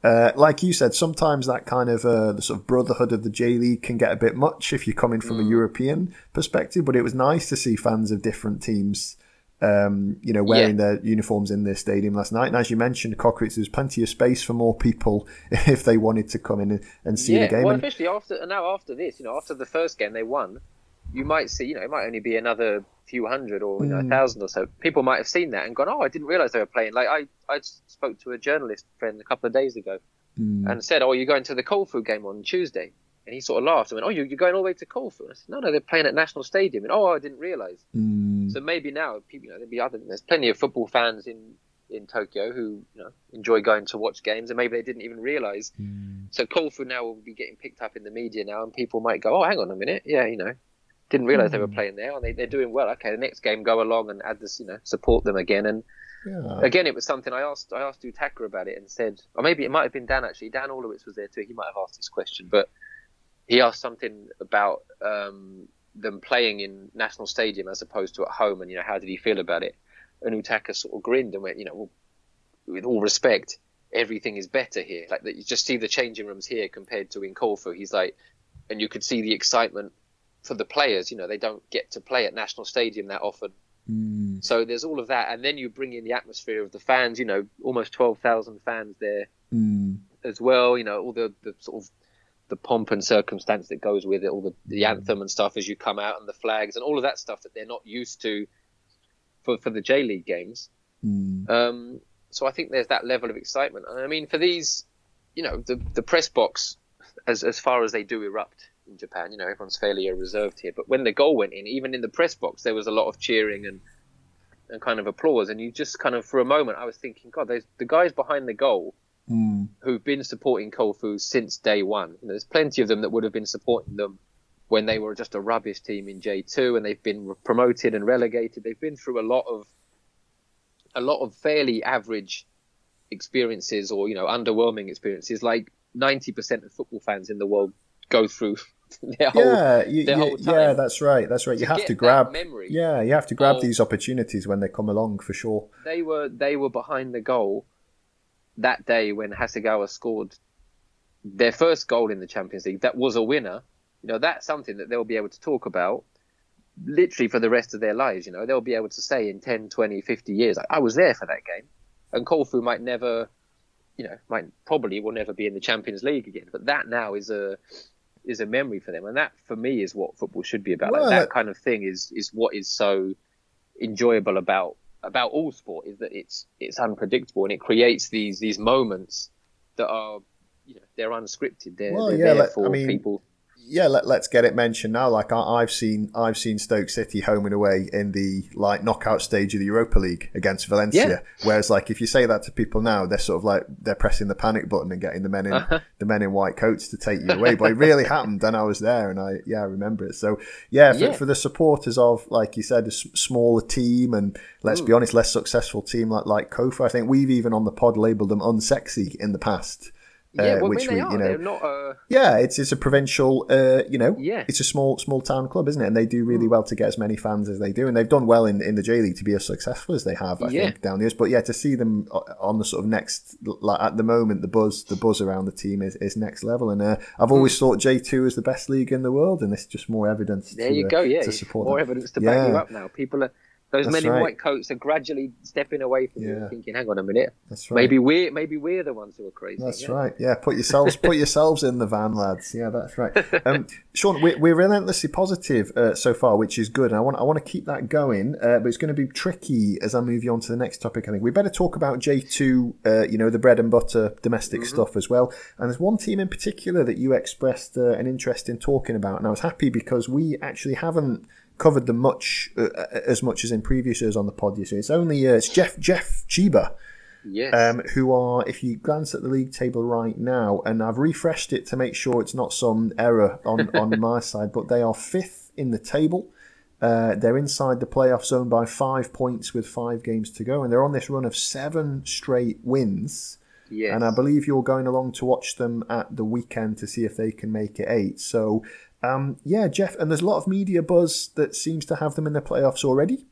Uh, like you said, sometimes that kind of uh, the sort of brotherhood of the J League can get a bit much if you're coming from mm. a European perspective. But it was nice to see fans of different teams um, you know, wearing yeah. their uniforms in their stadium last night. And as you mentioned, Kokuritsu, there's plenty of space for more people if they wanted to come in and, and see yeah, the game. Well, and, especially after now after this, you know, after the first game they won, you might see, you know, it might only be another few hundred or you know, a hmm. thousand or so. People might have seen that and gone, "Oh, I didn't realize they were playing." Like I, I spoke to a journalist friend a couple of days ago mm. and said, "Oh, you're going to the Kofu game on Tuesday." And he sort of laughed and went, "Oh, you're going all the way to Kofu?" I said, "No, no, they're playing at National Stadium." And oh, I didn't realize. Mm. So maybe now, people, you know, there'll be other. There's plenty of football fans in in Tokyo who you know enjoy going to watch games, and maybe they didn't even realize. Mm. So Kofu now will be getting picked up in the media now, and people might go, "Oh, hang on a minute, yeah, you know." Didn't realize mm. they were hmm. playing there, and they, they're doing well. Okay, the next game, go along and add this, you know, support them again. And yeah. Again, it was something I asked. I asked Utaka about it and said, or maybe it might have been Dan actually. Dan Orlowitz was there too. He might have asked this question, but he asked something about um, them playing in National Stadium as opposed to at home, and you know how did he feel about it? And Utaka sort of grinned and went, you know, well, with all respect, everything is better here. Like that, you just see the changing rooms here compared to in Kofu. He's like, and you could see the excitement for the players. You know, they don't get to play at National Stadium that often. Mm. So there's all of that, and then you bring in the atmosphere of the fans. You know, almost twelve thousand fans there mm. as well. You know, all the the sort of the pomp and circumstance that goes with it, all the, the anthem and stuff as you come out, and the flags and all of that stuff that they're not used to for for the J League games. Mm. Um, so I think there's that level of excitement. And I mean, for these, you know, the the press box, as as far as they do erupt in Japan, you know, everyone's fairly reserved here. But when the goal went in, even in the press box, there was a lot of cheering and and kind of applause. And you just kind of, for a moment, I was thinking, God, there's the guys behind the goal mm. who've been supporting Kofu since day one. You know, there's plenty of them that would have been supporting them when they were just a rubbish team in J2 and they've been promoted and relegated. They've been through a lot of a lot of fairly average experiences or you know underwhelming experiences like 90% of football fans in the world go through their whole, yeah, you, their whole time. yeah, that's right. That's right. You have to grab memory. Yeah, you have to grab these opportunities when they come along for sure. They were they were behind the goal that day when Hasegawa scored their first goal in the Champions League, that was a winner. You know, that's something that they'll be able to talk about literally for the rest of their lives. You know, they'll be able to say in 10, 20, 50 years, I was there for that game. And Kofu might never, you know, might probably will never be in the Champions League again. But that now is a is a memory for them, and that for me is what football should be about. Well, like that kind of thing is is what is so enjoyable about about all sport is that it's it's unpredictable and it creates these these moments that are you know they're unscripted. They're, well, they're yeah, there like, for I mean, people. Yeah, let, us get it mentioned now. Like I, have seen, I've seen Stoke City home and away in the like knockout stage of the Europa League against Valencia. Yeah. Whereas, like if you say that to people now, they're sort of like they're pressing the panic button and getting the men in uh-huh. the men in white coats to take you away. but it really happened, and I was there, and I yeah, I remember it. So yeah, for, yeah. for the supporters of like you said, a smaller team and let's mm. be honest, less successful team like like Kofu. I think we've even on the pod labelled them unsexy in the past. Yeah, uh, well, which we, you know, not, uh... yeah, it's it's a provincial, uh, you know, yeah, it's a small small town club, isn't it? And they do really mm. well to get as many fans as they do, and they've done well in, in the J League to be as successful as they have. I yeah. think down the years, but yeah, to see them on the sort of next, like at the moment, the buzz the buzz around the team is, is next level, and uh, I've always mm. thought J two is the best league in the world, and it's just more evidence. There to, you go, yeah, to support more them. evidence to back yeah. you up now. People are those That's men in right. white coats are gradually stepping away from yeah. you, thinking, "Hang on a minute, That's right. maybe we're maybe we're the ones who are crazy." That's yeah. right. Yeah, put yourselves put yourselves in the van, lads. Yeah, that's right. Um, Sean, we're, we're, relentlessly positive uh, so far, which is good. And I want I want to keep that going, uh, but it's going to be tricky as I move you on to the next topic. I think we better talk about J two, uh, you know, the bread and butter domestic mm-hmm. stuff as well. And there's one team in particular that you expressed uh, an interest in talking about, and I was happy because we actually haven't covered them much uh, uh, as much as in previous years on the pod. You see, it's only uh, it's JEF JEF Chiba. Yes. Um, who are, if you glance at the league table right now, and I've refreshed it to make sure it's not some error on, on my side, but they are fifth in the table. Uh, they're inside the playoff zone by five points with five games to go, and they're on this run of seven straight wins. Yes. And I believe you're going along to watch them at the weekend to see if they can make it eight. So um, yeah, JEF, and there's a lot of media buzz that seems to have them in the playoffs already.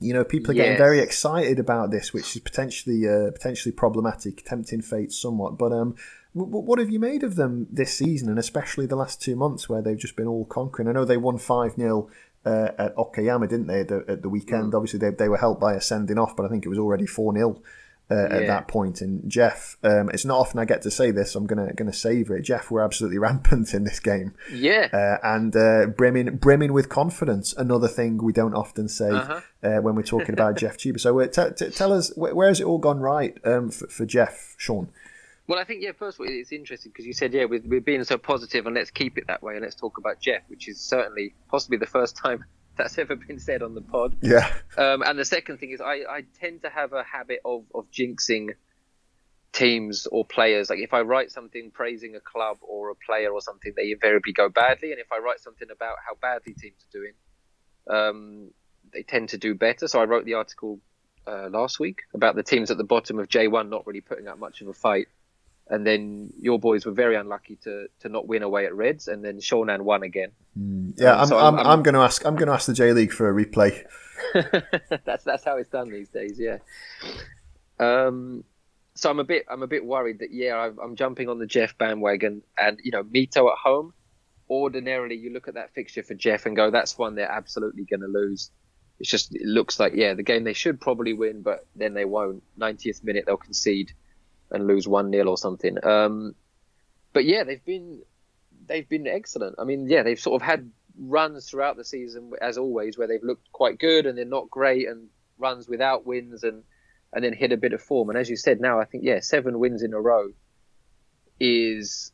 You know, people are yes. getting very excited about this, which is potentially uh, potentially problematic, tempting fate somewhat. But um, w- what have you made of them this season, and especially the last two months where they've just been all conquering? I know they won five 0 uh, at Okayama, didn't they, at the, at the weekend? Mm. Obviously, they, they were helped by a sending off, but I think it was already 4 0 uh, yeah. at that point. And JEF, um, it's not often I get to say this. So I'm gonna gonna savor it. JEF we're absolutely rampant in this game. Yeah, uh, and uh, brimming brimming with confidence. Another thing we don't often say uh-huh. Uh, when we're talking about JEF Chiba. So uh, t- t- tell us where has it all gone right um, for, for JEF, Sean? Well, I think yeah. First of all, it's interesting because you said yeah, we're, we're being so positive, and let's keep it that way, and let's talk about JEF, which is certainly possibly the first time that's ever been said on the pod. Yeah. Um, and the second thing is, I, I tend to have a habit of, of jinxing teams or players. Like if I write something praising a club or a player or something, they invariably go badly. And if I write something about how badly teams are doing, um, they tend to do better. So I wrote the article uh, last week about the teams at the bottom of J1 not really putting up much of a fight and then your boys were very unlucky to to not win away at Reds, and then Shonan won again. Mm. Yeah, um, I'm, so I'm, I'm, I'm, going to ask I'm going to ask the J League for a replay. that's that's how it's done these days. Yeah. Um, so I'm a bit I'm a bit worried that yeah I'm jumping on the JEF bandwagon, and you know Mito at home. Ordinarily, you look at that fixture for JEF and go, that's one they're absolutely going to lose. It's just it looks like yeah the game they should probably win, but then they won't. 90th minute they'll concede and lose one 0 or something. Um, but yeah, they've been they've been excellent. I mean, yeah, they've sort of had runs throughout the season as always where they've looked quite good and they're not great and runs without wins and and then hit a bit of form. And as you said, now I think yeah, seven wins in a row is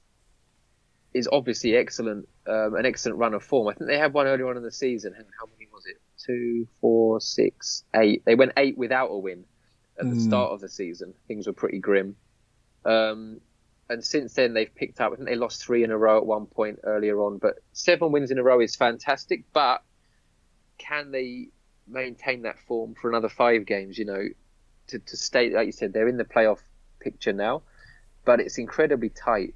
is obviously excellent, um, an excellent run of form. I think they had one earlier on in the season. How many was it? Two, four, six, eight. They went eight without a win at the mm. start of the season. Things were pretty grim. Um, and since then, they've picked up. I think they lost three in a row at one point earlier on, but seven wins in a row is fantastic. But can they maintain that form for another five games? You know, to, to stay, like you said, they're in the playoff picture now, but it's incredibly tight.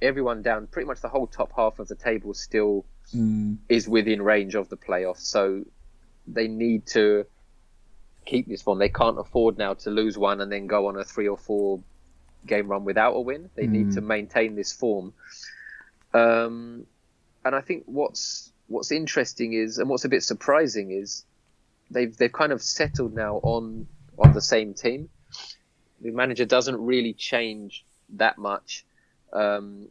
Everyone down, pretty much the whole top half of the table still mm. is within range of the playoffs. So they need to keep this form. They can't afford now to lose one and then go on a three or four game run without a win. They mm. need to mm. maintain this form. Um, and I think what's what's interesting is, and what's a bit surprising is, they've they've kind of settled now on on the same team. The manager doesn't really change that much. Um,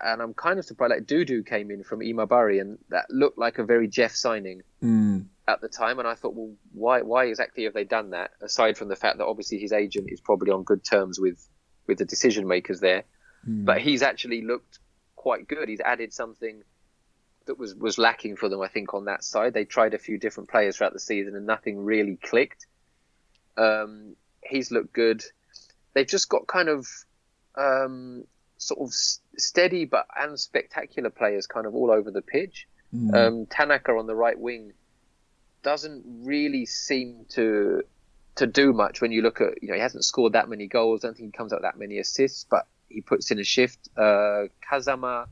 and I'm kind of surprised. Like Dudu came in from Imabari, and that looked like a very JEF signing mm. at the time. And I thought, well, why why exactly have they done that? Aside from the fact that obviously his agent is probably on good terms with with the decision makers there. Mm. But he's actually looked quite good. He's added something that was was lacking for them. I think on that side, they tried a few different players throughout the season, and nothing really clicked. Um, he's looked good. They've just got kind of um, sort of steady but and spectacular players, kind of all over the pitch. Mm. Um, Tanaka on the right wing doesn't really seem to to do much when you look at you know he hasn't scored that many goals. I don't think he comes out that many assists, but he puts in a shift. Uh, Kazama,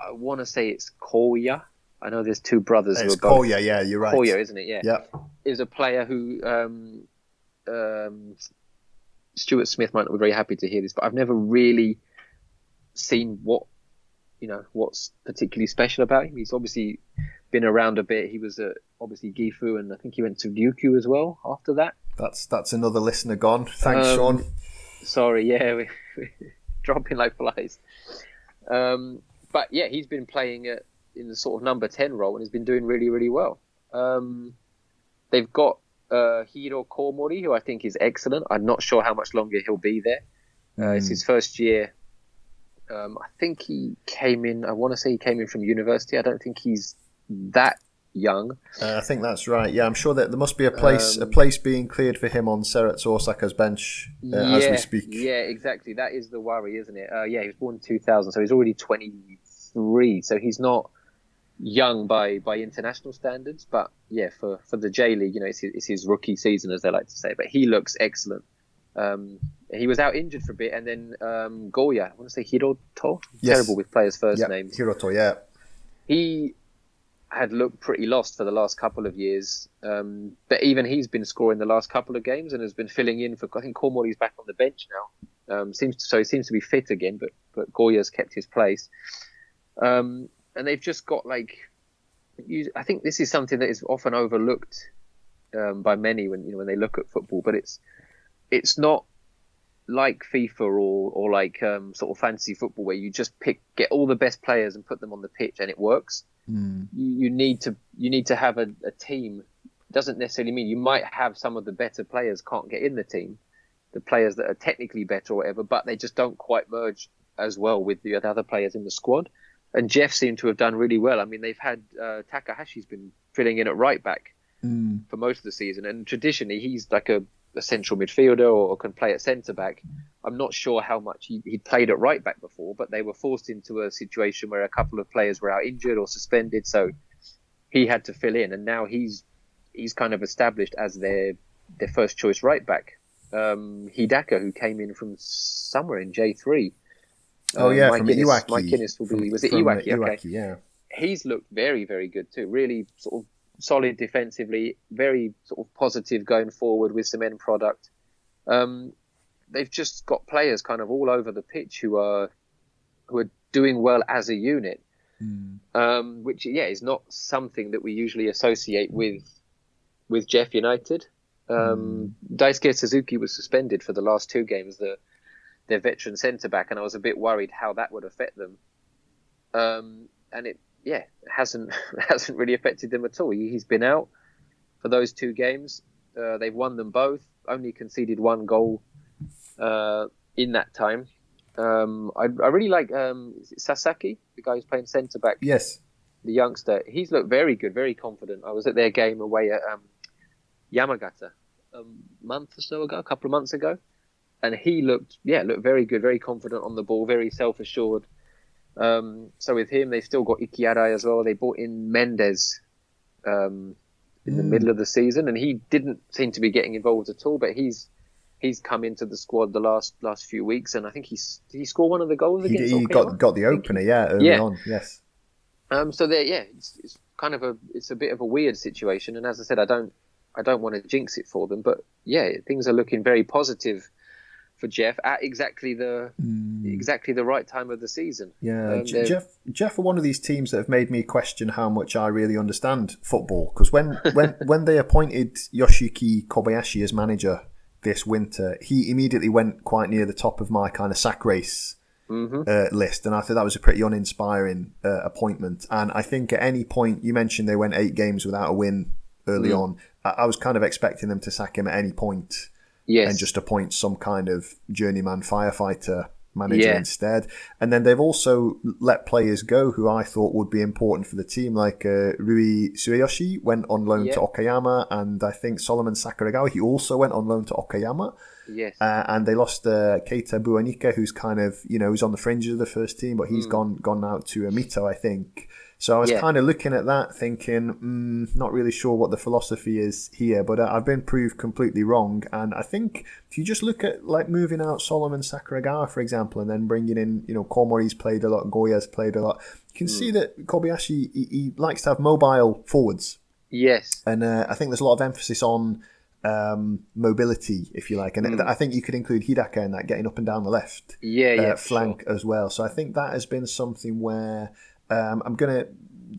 I want to say it's Koya. I know there's two brothers. It's who are Koya, yeah, you're right. Koya, isn't it? Yeah. Yeah. Is a player who um, um, Stuart Smith might not be very happy to hear this, but I've never really seen what you know what's particularly special about him. He's obviously been around a bit. He was at obviously Gifu, and I think he went to Ryukyu as well after that. That's that's another listener gone. Thanks, um, Sean. Sorry, yeah, we, we dropping like flies. Um, but yeah, he's been playing at, in the sort of number ten role and he's been doing really, really well. Um, they've got uh, Hiro Komori, who I think is excellent. I'm not sure how much longer he'll be there. Uh. It's his first year. Um, I think he came in. I want to say he came in from university. I don't think he's that young. Uh, I think that's right. Yeah, I'm sure that there must be a place um, a place being cleared for him on Cerezo Osaka's bench uh, yeah, as we speak. Yeah, exactly. That is the worry, isn't it? Uh, yeah, he was born in 2000, so he's already 23. So he's not young by by international standards, but yeah, for for the J League, you know, it's his, it's his rookie season, as they like to say. But he looks excellent. Um, he was out injured for a bit, and then um, Goya, I want to say Hiroto. Yes. Terrible with players' first yep. names. Hiroto, yeah. He had looked pretty lost for the last couple of years. Um, but even he's been scoring the last couple of games and has been filling in for. I think Komori's back on the bench now. Um, seems to, so he seems to be fit again, but but Goya's kept his place. Um, and they've just got like, you, I think this is something that is often overlooked um, by many when you know when they look at football, but it's it's not like FIFA or or like um, sort of fantasy football where you just pick get all the best players and put them on the pitch and it works. Mm. You, you, need to you need to have a, a team. Doesn't necessarily mean you might have some of the better players can't get in the team, the players that are technically better or whatever, but they just don't quite merge as well with the other players in the squad. And JEF seemed to have done really well. I mean, they've had uh, Takahashi's been filling in at right back mm. for most of the season, and traditionally he's like a a central midfielder or, or can play at centre back. I'm not sure how much he, would played at right back before, but they were forced into a situation where a couple of players were out injured or suspended, so he had to fill in, and now he's he's kind of established as their their first choice right back. Um, Hidaka, who came in from somewhere in J3. Oh yeah, Mike from Innes, Iwaki. Mike Innes will be. Was it Iwaki? Iwaki? Okay. Yeah. He's looked very, very good too. Really sort of solid defensively, very sort of positive going forward with some end product. Um, they've just got players kind of all over the pitch who are who are doing well as a unit, mm. um, which yeah is not something that we usually associate with with JEF United. Um, mm. Daisuke Suzuki was suspended for the last two games, the their veteran centre back, and I was a bit worried how that would affect them. Um, and it yeah, hasn't hasn't really affected them at all. He's been out for those two games. Uh, they've won them both. Only conceded one goal uh, in that time. Um, I, I, really like um, Sasaki, the guy who's playing centre back. Yes, the youngster. He's looked very good, very confident. I was at their game away at um, Yamagata a month or so ago, a couple of months ago, and he looked yeah looked very good, very confident on the ball, very self assured. Um, so with him, they've still got Ikki Arai as well. They bought in Mendes um, in the mm. middle of the season, and he didn't seem to be getting involved at all. But he's he's come into the squad the last last few weeks, and I think he's did he score one of the goals he, against. He got got the opener, yeah, early yeah. on, yes. Um, so there, yeah, it's, it's kind of a it's a bit of a weird situation, and as I said, I don't I don't want to jinx it for them, but yeah, things are looking very positive for JEF at exactly the mm. exactly the right time of the season. Yeah, um, JEF JEF are one of these teams that have made me question how much I really understand football because when when when they appointed Yoshiyuki Kobayashi as manager this winter, he immediately went quite near the top of my kind of sack race. Mm-hmm. Uh, list, and I thought that was a pretty uninspiring uh, appointment. And I think at any point you mentioned they went eight games without a win early mm. on. I, I was kind of expecting them to sack him at any point yes. and just appoint some kind of journeyman firefighter manager Yeah. instead. And then they've also let players go who I thought would be important for the team, like uh, Rui Sueyoshi went on loan to Okayama, and I think Solomon Sakuragawa, he also went on loan to Okayama. Yes. Uh, and they lost uh, Keita Buwanika, who's kind of you know who's on the fringes of the first team, but he's gone gone out to Amito, I think. So I was Hmm. Yeah. kind of looking at that, thinking, mm, not really sure what the philosophy is here, but I've been proved completely wrong. And I think if you just look at like moving out Solomon Sakuragawa, for example, and then bringing in, you know, Komori's played a lot, Goya's played a lot, you can Hmm. see that Kobayashi he, he likes to have mobile forwards yes. and uh, I think there's a lot of emphasis on um, mobility, if you like, and Hmm. I think you could include Hidaka in that, getting up and down the left Yeah. Yeah. uh, for flank as well. So I think that has been something where um, I'm gonna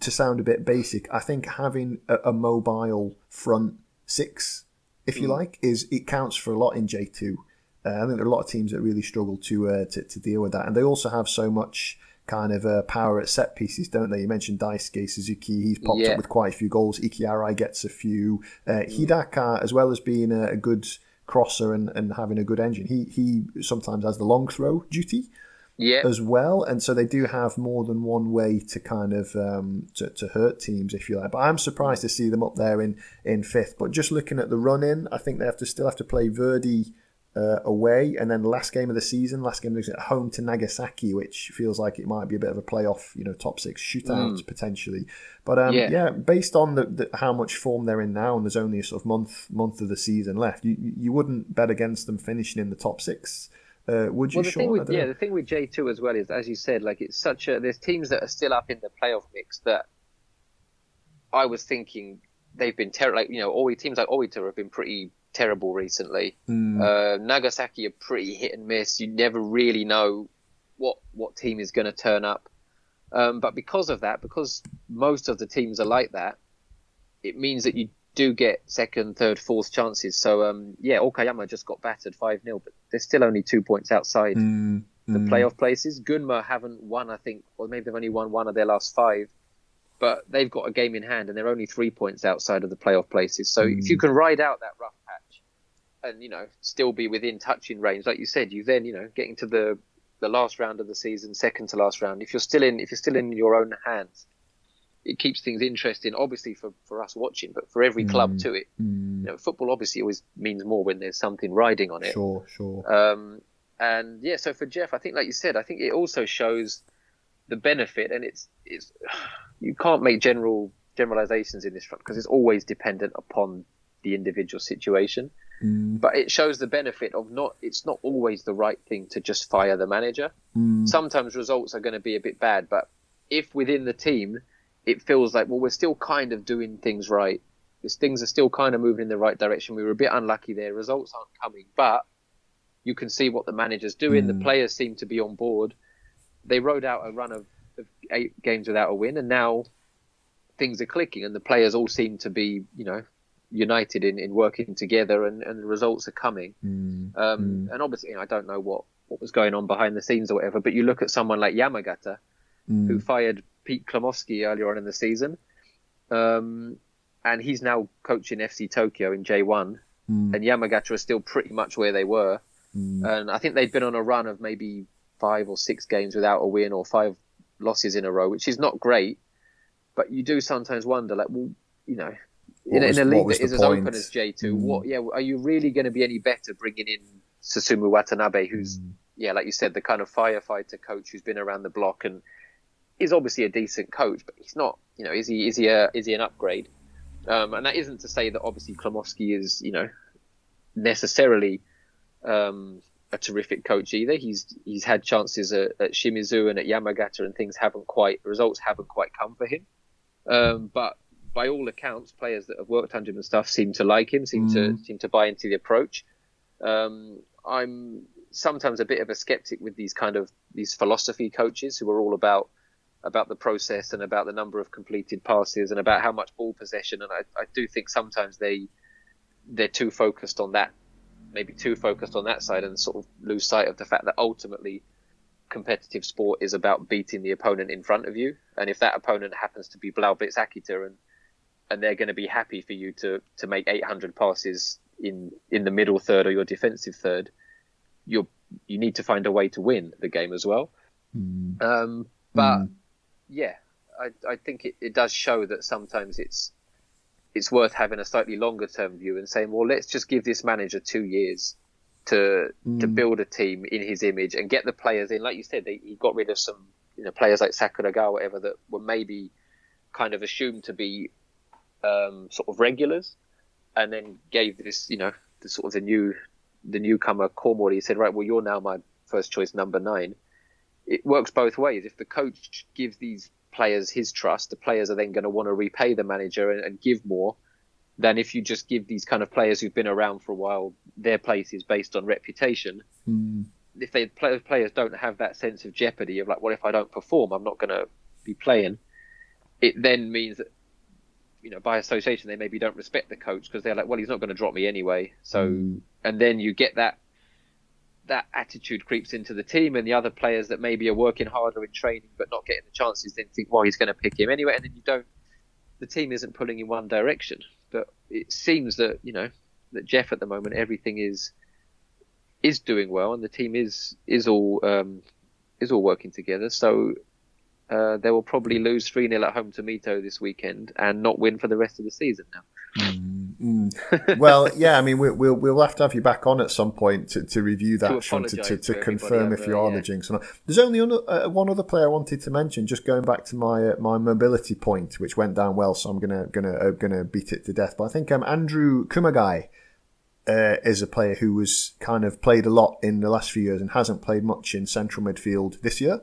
to sound a bit basic. I think having a, a mobile front six, if Hmm. you like, is it counts for a lot in J two. Uh, I think there are a lot of teams that really struggle to, uh, to to deal with that, and they also have so much kind of uh, power at set pieces, don't they? You mentioned Daisuke Suzuki; he's popped Yeah. up with quite a few goals. Ikki Arai gets a few. Uh, Hidaka, as well as being a, a good crosser and, and having a good engine, he he sometimes has the long throw duty Yeah. as well, and so they do have more than one way to kind of um, to, to hurt teams, if you like. But I'm surprised to see them up there in, in fifth. But just looking at the run in, I think they have to still have to play Verdy uh, away, and then last game of the season, last game at home to Nagasaki, which feels like it might be a bit of a playoff, you know, top six shootout potentially. But um, yeah. Yeah. based on the, the, how much form they're in now, and there's only a sort of month month of the season left, you you wouldn't bet against them finishing in the top six. Uh, would you, Well, the thing with yeah, know. the thing with J two as well is, as you said, like it's such a there's teams that are still up in the playoff mix that I was thinking they've been terrible. Like you know, Oi teams like Oita have been pretty terrible recently. Hmm. Uh, Nagasaki are pretty hit and miss. You never really know what what team is going to turn up. Um, but because of that, because most of the teams are like that, it means that you do get second, third, fourth chances. So um, yeah, Okayama just got battered five 0 but they're still only two points outside Mm, the mm. playoff places. Gunma haven't won, I think, or maybe they've only won one of their last five, but they've got a game in hand and they're only three points outside of the playoff places. So if you can ride out that rough patch and you know still be within touching range, like you said, you then you know getting to the the last round of the season, second to last round. If you're still in, if you're still in your own hands, it keeps things interesting. Obviously for for us watching, but for every club to it. Mm, You know, football obviously always means more when there's something riding on it. Sure, sure. Um, and yeah, so for JEF, I think, like you said, I think it also shows the benefit, and it's it's you can't make general generalizations in this front because it's always dependent upon the individual situation. Mm, But it shows the benefit of not. It's not always the right thing to just fire the manager. mm, Sometimes results are going to be a bit bad, but if within the team it feels like well we're still kind of doing things right, These things are still kind of moving in the right direction. We were a bit unlucky there. Results aren't coming, but you can see what the manager's doing. The players seem to be on board. They rode out a run of, of eight games without a win, and now things are clicking, and the players all seem to be, you know, united in, in working together, and, and the results are coming. mm, Um, And obviously, I don't know what, what was going on behind the scenes or whatever, but you look at someone like Yamagata, mm. who fired Pete Cklamovski earlier on in the season, um, and he's now coaching FC Tokyo in J1, Mm. and Yamagata are still pretty much where they were. Mm. And I think they'd been on a run of maybe five or six games without a win or five losses in a row, which is not great. But you do sometimes wonder, like, well, you know, in, was- in a league that is the as open as J2, Mm. what, yeah, are you really going to be any better bringing in Susumu Watanabe, who's, Mm. yeah, like you said, the kind of firefighter coach who's been around the block and is obviously a decent coach, but he's not, you know, is he, is he, a, is he an upgrade? Um, and that isn't to say that obviously Cklamovski is, you know, necessarily um, a terrific coach either. He's he's had chances at, at Shimizu and at Yamagata, and things haven't quite results haven't quite come for him. Um, but by all accounts, players that have worked under him and stuff seem to like him, seem to seem to buy into the approach. Um, I'm sometimes a bit of a skeptic with these kind of these philosophy coaches who are all about about the process and about the number of completed passes and about how much ball possession. And I, I do think sometimes they they're too focused on that, maybe too focused on that side, and sort of lose sight of the fact that ultimately competitive sport is about beating the opponent in front of you. And if that opponent happens to be Blaubitz Akita and and they're going to be happy for you to to make 800 passes in in the middle third or your defensive third, you're you need to find a way to win the game as well. Mm. Um, but Mm. Yeah, I, I think it, it does show that sometimes it's it's worth having a slightly longer term view and saying, well, let's just give this manager two years to to Mm. build a team in his image and get the players in. Like you said, they, he got rid of some you know players like Sakuraga or whatever that were maybe kind of assumed to be um, sort of regulars, and then gave this you know the sort of the new the newcomer Komori. He said, right, well, you're now my first choice number nine. It works both ways. If the coach gives these players his trust, the players are then going to want to repay the manager and, and give more than if you just give these kind of players who've been around for a while their places based on reputation. Mm. If they play, players don't have that sense of jeopardy of like, well, if I don't perform, I'm not going to be playing. It then means that you know by association they maybe don't respect the coach because they're like, well, he's not going to drop me anyway. So Mm. and then you get that that attitude creeps into the team, and the other players that maybe are working harder in training but not getting the chances then think, well, he's going to pick him anyway, and then you don't. The team isn't pulling in one direction, but it seems that you know that JEF at the moment everything is is doing well, and the team is is all um, is all working together. So. Uh, they will probably lose 3 0 at home to Mito this weekend and not win for the rest of the season now. Mm. well, yeah, I mean, we, we'll we'll have to have you back on at some point to, to review that, To to, to, to confirm if you are yeah. the jinx or not. There's only one, uh, one other player I wanted to mention, just going back to my uh, my mobility point, which went down well, so I'm gonna gonna uh, gonna beat it to death. But I think um, Andrew Kumagai uh, is a player who was kind of played a lot in the last few years and hasn't played much in central midfield this year.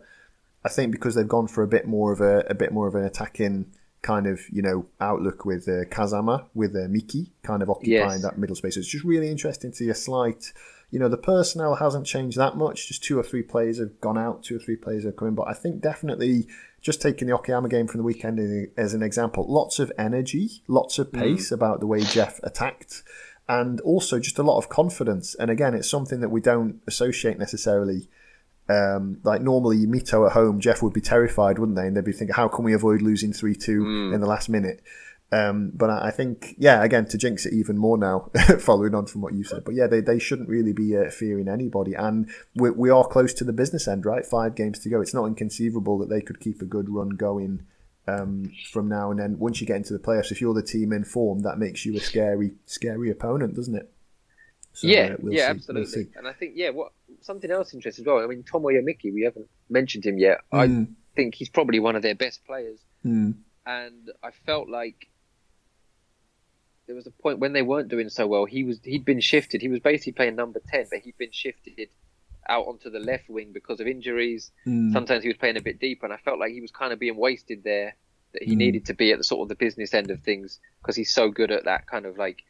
I think because they've gone for a bit more of a, a bit more of an attacking kind of you know outlook with uh, Kazama with uh, Miki kind of occupying Yes. that middle space. It's just really interesting to see a slight. You know the personnel hasn't changed that much. Just two or three players have gone out, two or three players have come in. But I think definitely just taking the Okayama game from the weekend as an example, lots of energy, lots of pace about the way JEF attacked, and also just a lot of confidence. And again, it's something that we don't associate necessarily um, like normally Mito at home, JEF would be terrified, wouldn't they? And they'd be thinking, how can we avoid losing three two in the last minute? Um, but I I think, yeah, again to jinx it even more now, following on from what you said. But yeah, they, they shouldn't really be uh, fearing anybody, and we, we are close to the business end, right? Five games to go. It's not inconceivable that they could keep a good run going um, from now and then. Once you get into the playoffs, if you're the team in form, that makes you a scary, scary opponent, doesn't it? So, yeah, uh, we'll yeah, see. absolutely. We'll. And I think, yeah, what something else interesting as well. I mean, Tomoya Miki, we haven't mentioned him yet. I Mm, think he's probably one of their best players, mm, and I felt like there was a point when they weren't doing so well. He was he'd been shifted. He was basically playing number ten, but he'd been shifted out onto the left wing because of injuries. mm. Sometimes he was playing a bit deeper, and I felt like he was kind of being wasted there. That he Mm. needed to be at the sort of the business end of things because he's so good at that kind of like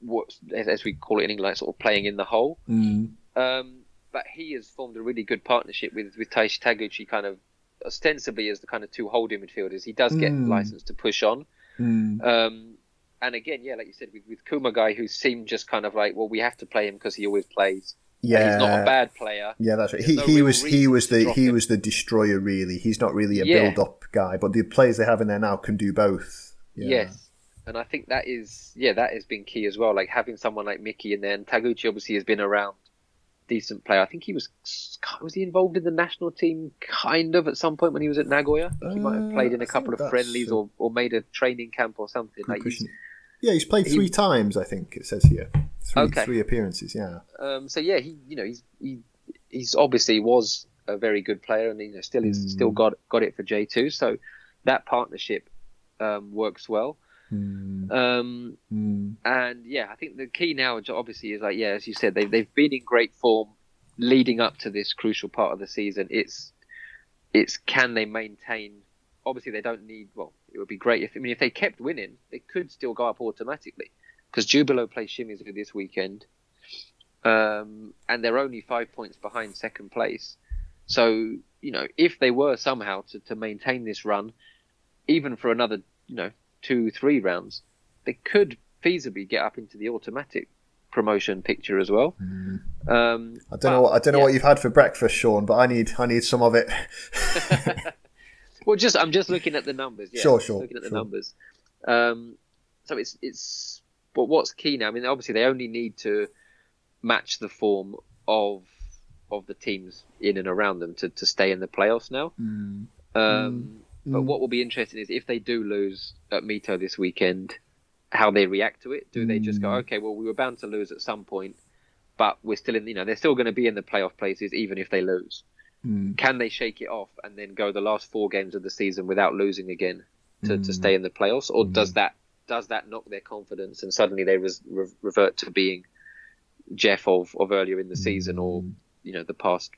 what as as we call it in England, like sort of playing in the hole. Mm. Um, but he has formed a really good partnership with with Taishi Taguchi, kind of ostensibly as the kind of two holding midfielders. He does get Mm. license to push on. Mm. Um, and again, yeah, like you said, with, with Kumagai who seemed just kind of like, well, we have to play him because he always plays. And Yeah, he's not a bad player. Yeah, that's right. There's He, no he was he was the he him. was the destroyer. Really, he's not really a Yeah. build up guy, but the players they have in there now can do both. Yeah. Yes. And I think that is, yeah, that has been key as well. Like having someone like Miki, and then Taguchi obviously has been around, decent player. I think he was was he involved in the national team kind of at some point when he was at Nagoya. He might have Uh, played in I a couple of friendlies a or, or made a training camp or something. Like he's. Yeah, he's played he- three times. I think it says here. Three, Okay. three appearances. Yeah. Um, so yeah, he you know he's he, he's obviously was a very good player, and you know still is Mm. still got got it for J two. So that partnership um, works well. Mm, Um, mm, and yeah, I think the key now obviously is like yeah, as you said, they they've been in great form leading up to this crucial part of the season. It's it's can they maintain? Obviously, they don't need. Well, it would be great if I mean if they kept winning, they could still go up automatically because Jubilo plays Shimizu this weekend, um, and they're only five points behind second place. So you know, if they were somehow to, to maintain this run, even for another you know two three rounds, they could feasibly get up into the automatic promotion picture as well. mm. Um, I don't know. What, I don't know yeah. what you've had for breakfast, Sean, but I need I need some of it. Well, just I'm just looking at the numbers. Yeah, Sure, sure, Looking at the sure. numbers. Um, so it's it's but what's key now? I mean, obviously they only need to match the form of of the teams in and around them to, to stay in the playoffs now. Mm. Um, But what will be interesting is if they do lose at Mito this weekend, how they react to it. Do they just go, mm. okay, well, we were bound to lose at some point, but we're still in, you know, they're still going to be in the playoff places even if they lose. Mm. Can they shake it off and then go the last four games of the season without losing again to, to mm. stay in the playoffs, or does mm. that does that knock their confidence and suddenly they res- re- revert to being JEF of, of earlier in the season or you know the past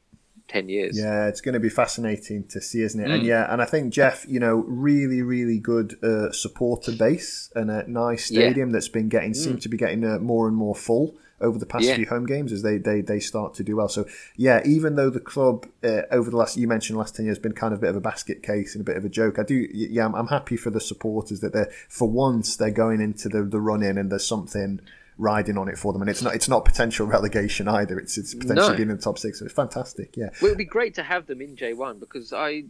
ten years? Yeah, it's going to be fascinating to see, isn't it? And yeah, and I think JEF, you know, really, really good uh, supporter base and a nice Yeah. stadium that's been getting seems to be getting uh, more and more full over the past Yeah. few home games as they, they they start to do well. So yeah, even though the club uh, over the last you mentioned last ten years has been kind of a bit of a basket case and a bit of a joke, I do yeah, I'm, I'm happy for the supporters that they're for once they're going into the the run in and there's something riding on it for them and it's not it's not potential relegation either it's it's potentially No. being in the top six so it's fantastic yeah Well, it would be great to have them in J1 because I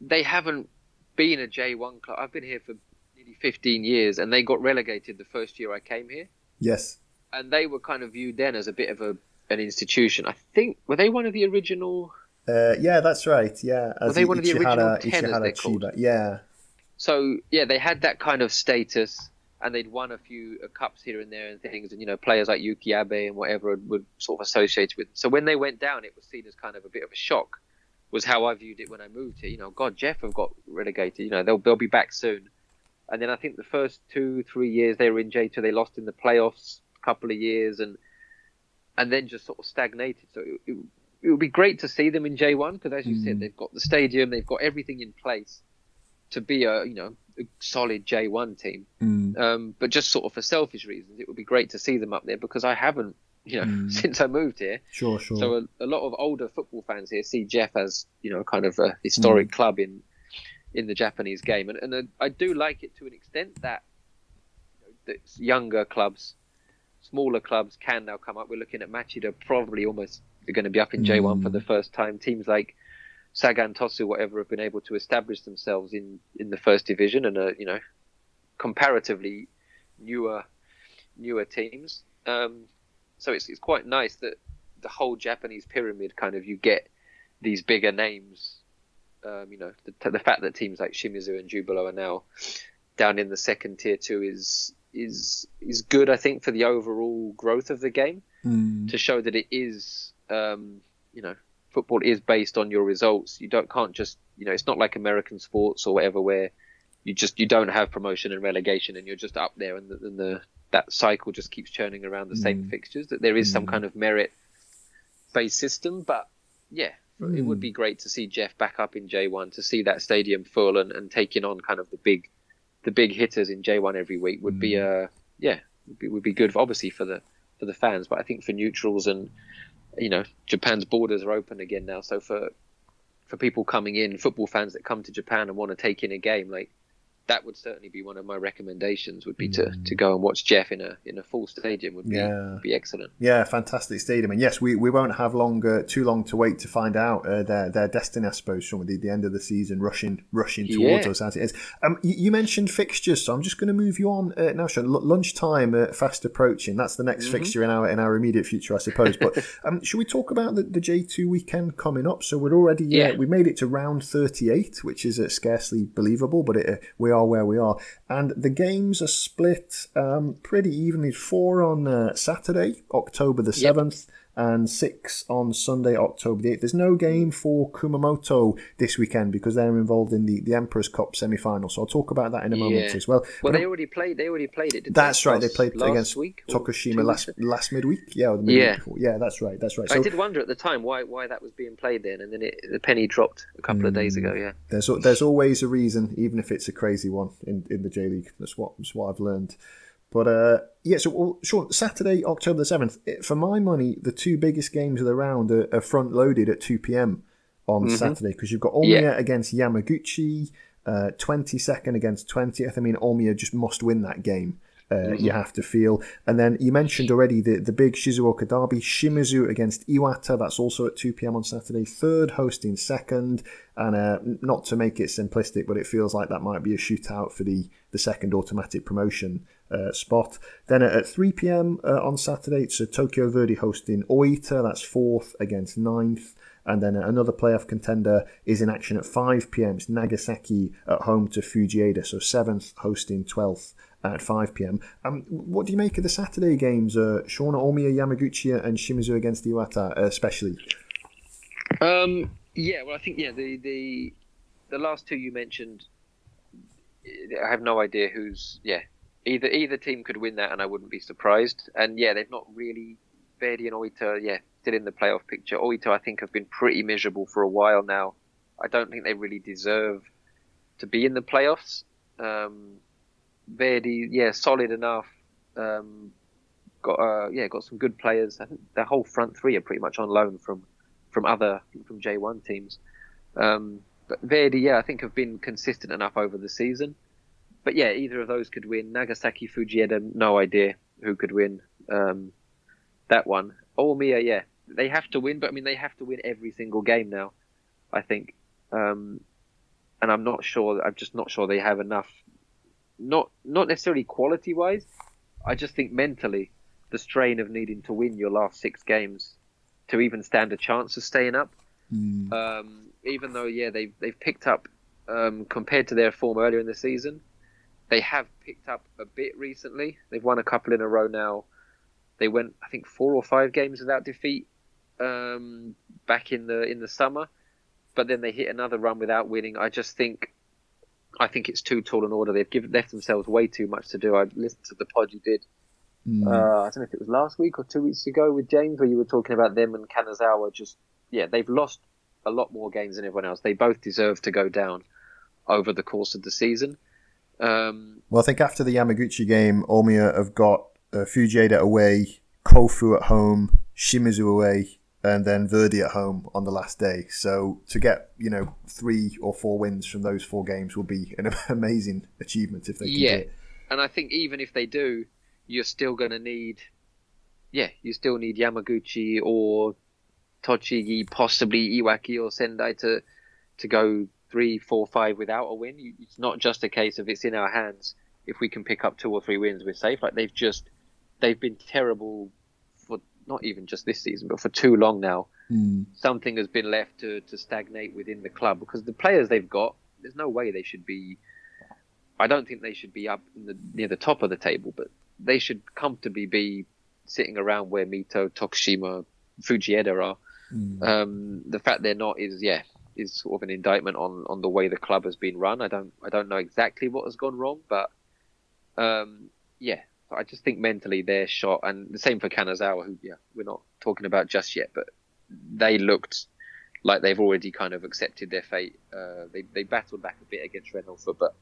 they haven't been a J1 club. I've been here for nearly 15 years, and they got relegated the first year I came here, yes and they were kind of viewed then as a bit of a an institution. I think were they one of the original? Uh, yeah, that's right. Yeah, Were they one of the original 10 as Ichihara they're called? Chiba. Yeah, So yeah, they had that kind of status, and they'd won a few uh, cups here and there and things, and you know players like Yuki Abe and whatever would sort of associate with. Them. So when they went down, it was seen as kind of a bit of a shock. Was how I viewed it when I moved here. You know, God, JEF have got relegated. You know, they'll they'll be back soon. And then I think the first two three years they were in J two, they lost in the playoffs a couple of years, and and then just sort of stagnated. So it, it, it would be great to see them in J one because, as you said, they've got the stadium, they've got everything in place to be a you know solid J one team. Mm. Um, but just sort of for selfish reasons, it would be great to see them up there because I haven't, you know, mm. since I moved here. sure, sure. So a, a lot of older football fans here see JEF as you know kind of a historic mm. club in in the Japanese game, and, and I do like it to an extent that, you know, that younger clubs, smaller clubs can now come up. We're looking at Machida probably almost they're going to be up in J1 for the first time. Teams like Sagan Tosu, whatever, have been able to establish themselves in in the first division and are you know comparatively newer newer teams. Um, so it's it's quite nice that the whole Japanese pyramid kind of you get these bigger names. Um, you know, the, the fact that teams like Shimizu and Jubilo are now down in the second tier two is is is good. I think for the overall growth of the game to show that it is, um, you know, football is based on your results. You don't can't just you know it's not like American sports or whatever where you just you don't have promotion and relegation and you're just up there and the, and the that cycle just keeps churning around the same mm. fixtures. That there is some mm. kind of merit based system, but yeah, it would be mm. great to see JEF back up in J1 to see that stadium full and, and taking on kind of the big the big hitters in J1 every week would be uh yeah would be, would be good obviously for the for the fans, but I think for neutrals and you know Japan's borders are open again now, so for for people coming in, football fans that come to Japan and want to take in a game, like that would certainly be one of my recommendations. Would be to, to go and watch JEF in a in a full stadium. Would be Yeah. be excellent. Yeah, fantastic stadium, and yes, we, we won't have longer too long to wait to find out uh, their their destiny. I suppose from the, the end of the season, rushing rushing towards Yeah. us as it is. Um, you, you mentioned fixtures, so I'm just going to move you on uh, now. Sean. L- lunchtime uh, fast approaching. That's the next fixture in our in our immediate future, I suppose. But um, should we talk about the, the J2 weekend coming up? So we're already uh, Yeah. we made it to round 38, which is uh, scarcely believable, but it, uh, we are where we are. And the games are split um, pretty evenly. Four on uh, Saturday, October the Yep. 7th, and six on Sunday, October the 8th. There's no game for Kumamoto this weekend because they're involved in the, the Emperor's Cup semi final. So I'll talk about that in a moment Yeah. as well. Well, But they already played. They already played it. Didn't that's they? right. They played last against week Tokushima last last midweek. Yeah, the midweek Yeah. before. yeah, that's right. That's right. I did wonder at the time why why that was being played then, and then it, the penny dropped a couple of Mm. days ago. Yeah. there's there's always a reason, even if it's a crazy one in, in the J League. That's what that's what I've learned. But uh, yeah, so well, Sean, Saturday, October the seventh. Eh, for my money, the two biggest games of the round are, are front loaded at two p.m. on mm-hmm. Saturday because you've got Omiya Yeah. against Yamaguchi, uh, twenty second against twentieth. I mean, Omiya just must win that game. Uh, mm-hmm. you have to feel. And then you mentioned already the, the big Shizuoka derby, Shimizu against Iwata. That's also at 2 p.m. on Saturday. Third hosting second. And uh, not to make it simplistic, but it feels like that might be a shootout for the, the second automatic promotion uh, spot. Then at 3 p.m. Uh, on Saturday, it's Tokyo Verdy hosting Oita. That's fourth against ninth. And then another playoff contender is in action at 5 pm. It's Nagasaki at home to Fujieda. So 7th hosting 12th at 5 pm. Um, what do you make of the Saturday games? Uh, Shauna Omiya, Yamaguchi, and Shimizu against Iwata, uh, especially? Um, yeah, well, I think, yeah, the, the, the last two you mentioned, I have no idea who's, yeah, either either team could win that and I wouldn't be surprised. And yeah, they've not really Verdy and Oita, yeah, still in the playoff picture. Oita, I think, have been pretty miserable for a while now. I don't think they really deserve to be in the playoffs. Um, Verdy, yeah, solid enough. Um, got uh, yeah, got some good players. I think the whole front three are pretty much on loan from from other from J1 teams. Um, but Verdy, yeah, I think have been consistent enough over the season. But yeah, either of those could win. Nagasaki, Fujieda, no idea who could win um, that one. Omiya, yeah, they have to win, but I mean they have to win every single game now. I think, um, and I'm not sure. I'm just not sure they have enough. Not not necessarily quality wise. I just think mentally, the strain of needing to win your last six games to even stand a chance of staying up. Mm. Um, even though yeah they they've picked up um, compared to their form earlier in the season, they have picked up a bit recently. They've won a couple in a row now. They went I think four or five games without defeat um, back in the in the summer, but then they hit another run without winning. I just think I think it's too tall an order. They've given left themselves way too much to do. I listened to the pod you did. Mm. Uh, I don't know if it was last week or two weeks ago with James, where you were talking about them and Kanazawa. Just yeah, they've lost a lot more games than everyone else. They both deserve to go down over the course of the season. Um, well, I think after the Yamaguchi game, Omiya have got uh, Fujieda away, Kofu at home, Shimizu away, and then Verdy at home on the last day. So to get you know three or four wins from those four games will be an amazing achievement if they can. Yeah, and I think even if they do, you're still going to need, yeah, you still need Yamaguchi or Tochigi, possibly Iwaki or Sendai to to go three, four, five without a win. It's not just a case of it's in our hands. If we can pick up two or three wins, we're safe. Like they've just they've been terrible not even just this season, but for too long now, mm. something has been left to, to stagnate within the club because the players they've got, there's no way they should be. I don't think they should be up the, near the top of the table, but they should comfortably be sitting around where Mito, Tokushima, Fujieda are. Mm. Um, the fact they're not is yeah is sort of an indictment on, on the way the club has been run. I don't I don't know exactly what has gone wrong, but um, yeah, I just think mentally they're shot, and the same for Kanazawa, who yeah we're not talking about just yet, but they looked like they've already kind of accepted their fate. Uh, they they battled back a bit against Renofa, but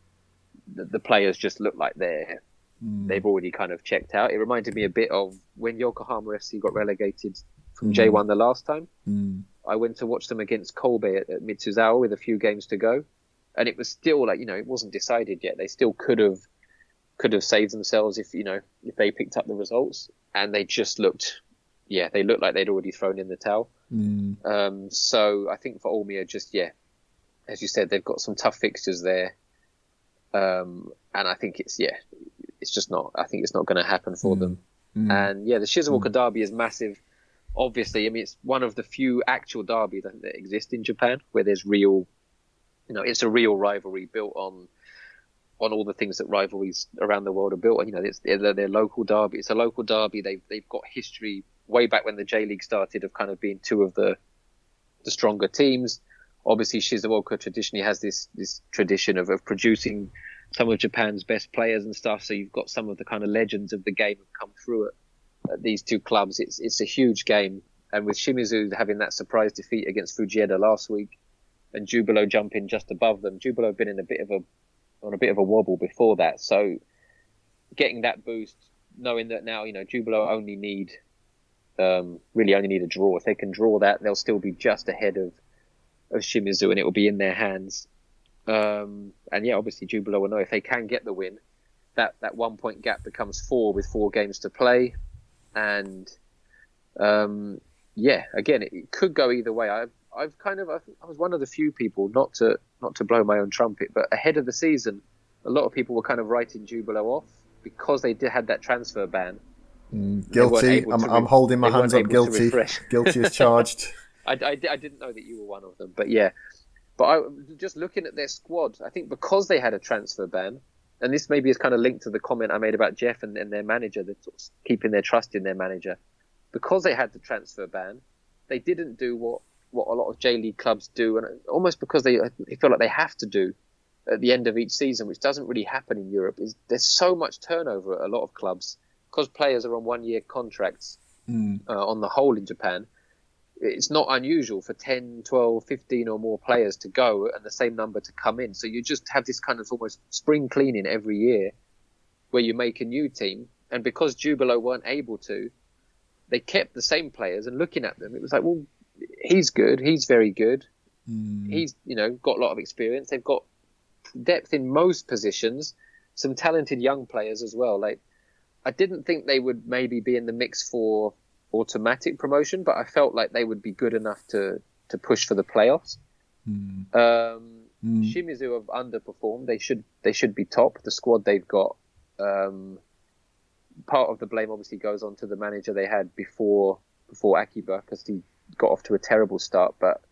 the, the, players just look like they're mm. they've already kind of checked out. It reminded me a bit of when Yokohama FC got relegated from mm. J1 the last time. Mm. I went to watch them against Kobe at, at Mitsuzawa with a few games to go, and it was still like you know it wasn't decided yet. They still could have could have saved themselves if you know if they picked up the results, and they just looked, yeah, they looked like they'd already thrown in the towel. Mm. Um, so I think for Omiya, just yeah, as you said, they've got some tough fixtures there, um, and I think it's yeah, it's just not. I think it's not going to happen for mm. them. Mm. And yeah, the Shizuoka mm. Derby is massive. Obviously, I mean it's one of the few actual derbies that exist in Japan where there's real, you know, it's a real rivalry built on on all the things that rivalries around the world are built on. You know, it's they're, they're local derby. It's a local derby. They've they've got history way back when the J League started of kind of being two of the the stronger teams. Obviously, Shizuoka traditionally has this this tradition of, of producing some of Japan's best players and stuff. So you've got some of the kind of legends of the game have come through it. At these two clubs, it's it's a huge game. And with Shimizu having that surprise defeat against Fujieda last week, and Jubilo jumping just above them, Jubilo have been in a bit of a on a bit of a wobble before that. So getting that boost, knowing that now you know Jubilo only need um, really only need a draw. If they can draw that, they'll still be just ahead of of Shimizu, and it will be in their hands. Um, and yeah, obviously Jubilo will know if they can get the win, that that one point gap becomes four with four games to play, and um, yeah, again, it, it, could go either way. I've I've kind of I was one of the few people not to not to blow my own trumpet, but ahead of the season, a lot of people were kind of writing Jubilo off because they did had that transfer ban. Mm, guilty. I'm, re- I'm, holding my hands up. Guilty. guilty is charged. I, I, I, didn't know that you were one of them, but yeah. But I just looking at their squad, I think because they had a transfer ban, and this maybe is kind of linked to the comment I made about JEF and, and their manager, they're keeping their trust in their manager. Because they had the transfer ban, they didn't do what, what a lot of J League clubs do, and almost because they, they feel like they have to do at the end of each season, which doesn't really happen in Europe, is there's so much turnover at a lot of clubs because players are on one year contracts mm. uh, on the whole in Japan. It's not unusual for 10, 12, 15 or more players to go and the same number to come in. So you just have this kind of almost spring cleaning every year where you make a new team. And because Jubilo weren't able to, they kept the same players and looking at them, it was like, well, he's good. He's very good. Mm. He's, you know, got a lot of experience. They've got depth in most positions, some talented young players as well. Like I didn't think they would maybe be in the mix for automatic promotion, but I felt like they would be good enough to to push for the playoffs. Mm. Um, mm. Shimizu have underperformed. They should they should be top. The squad they've got. Um, part of the blame obviously goes on to the manager they had before before Akiba because he got off to a terrible start. But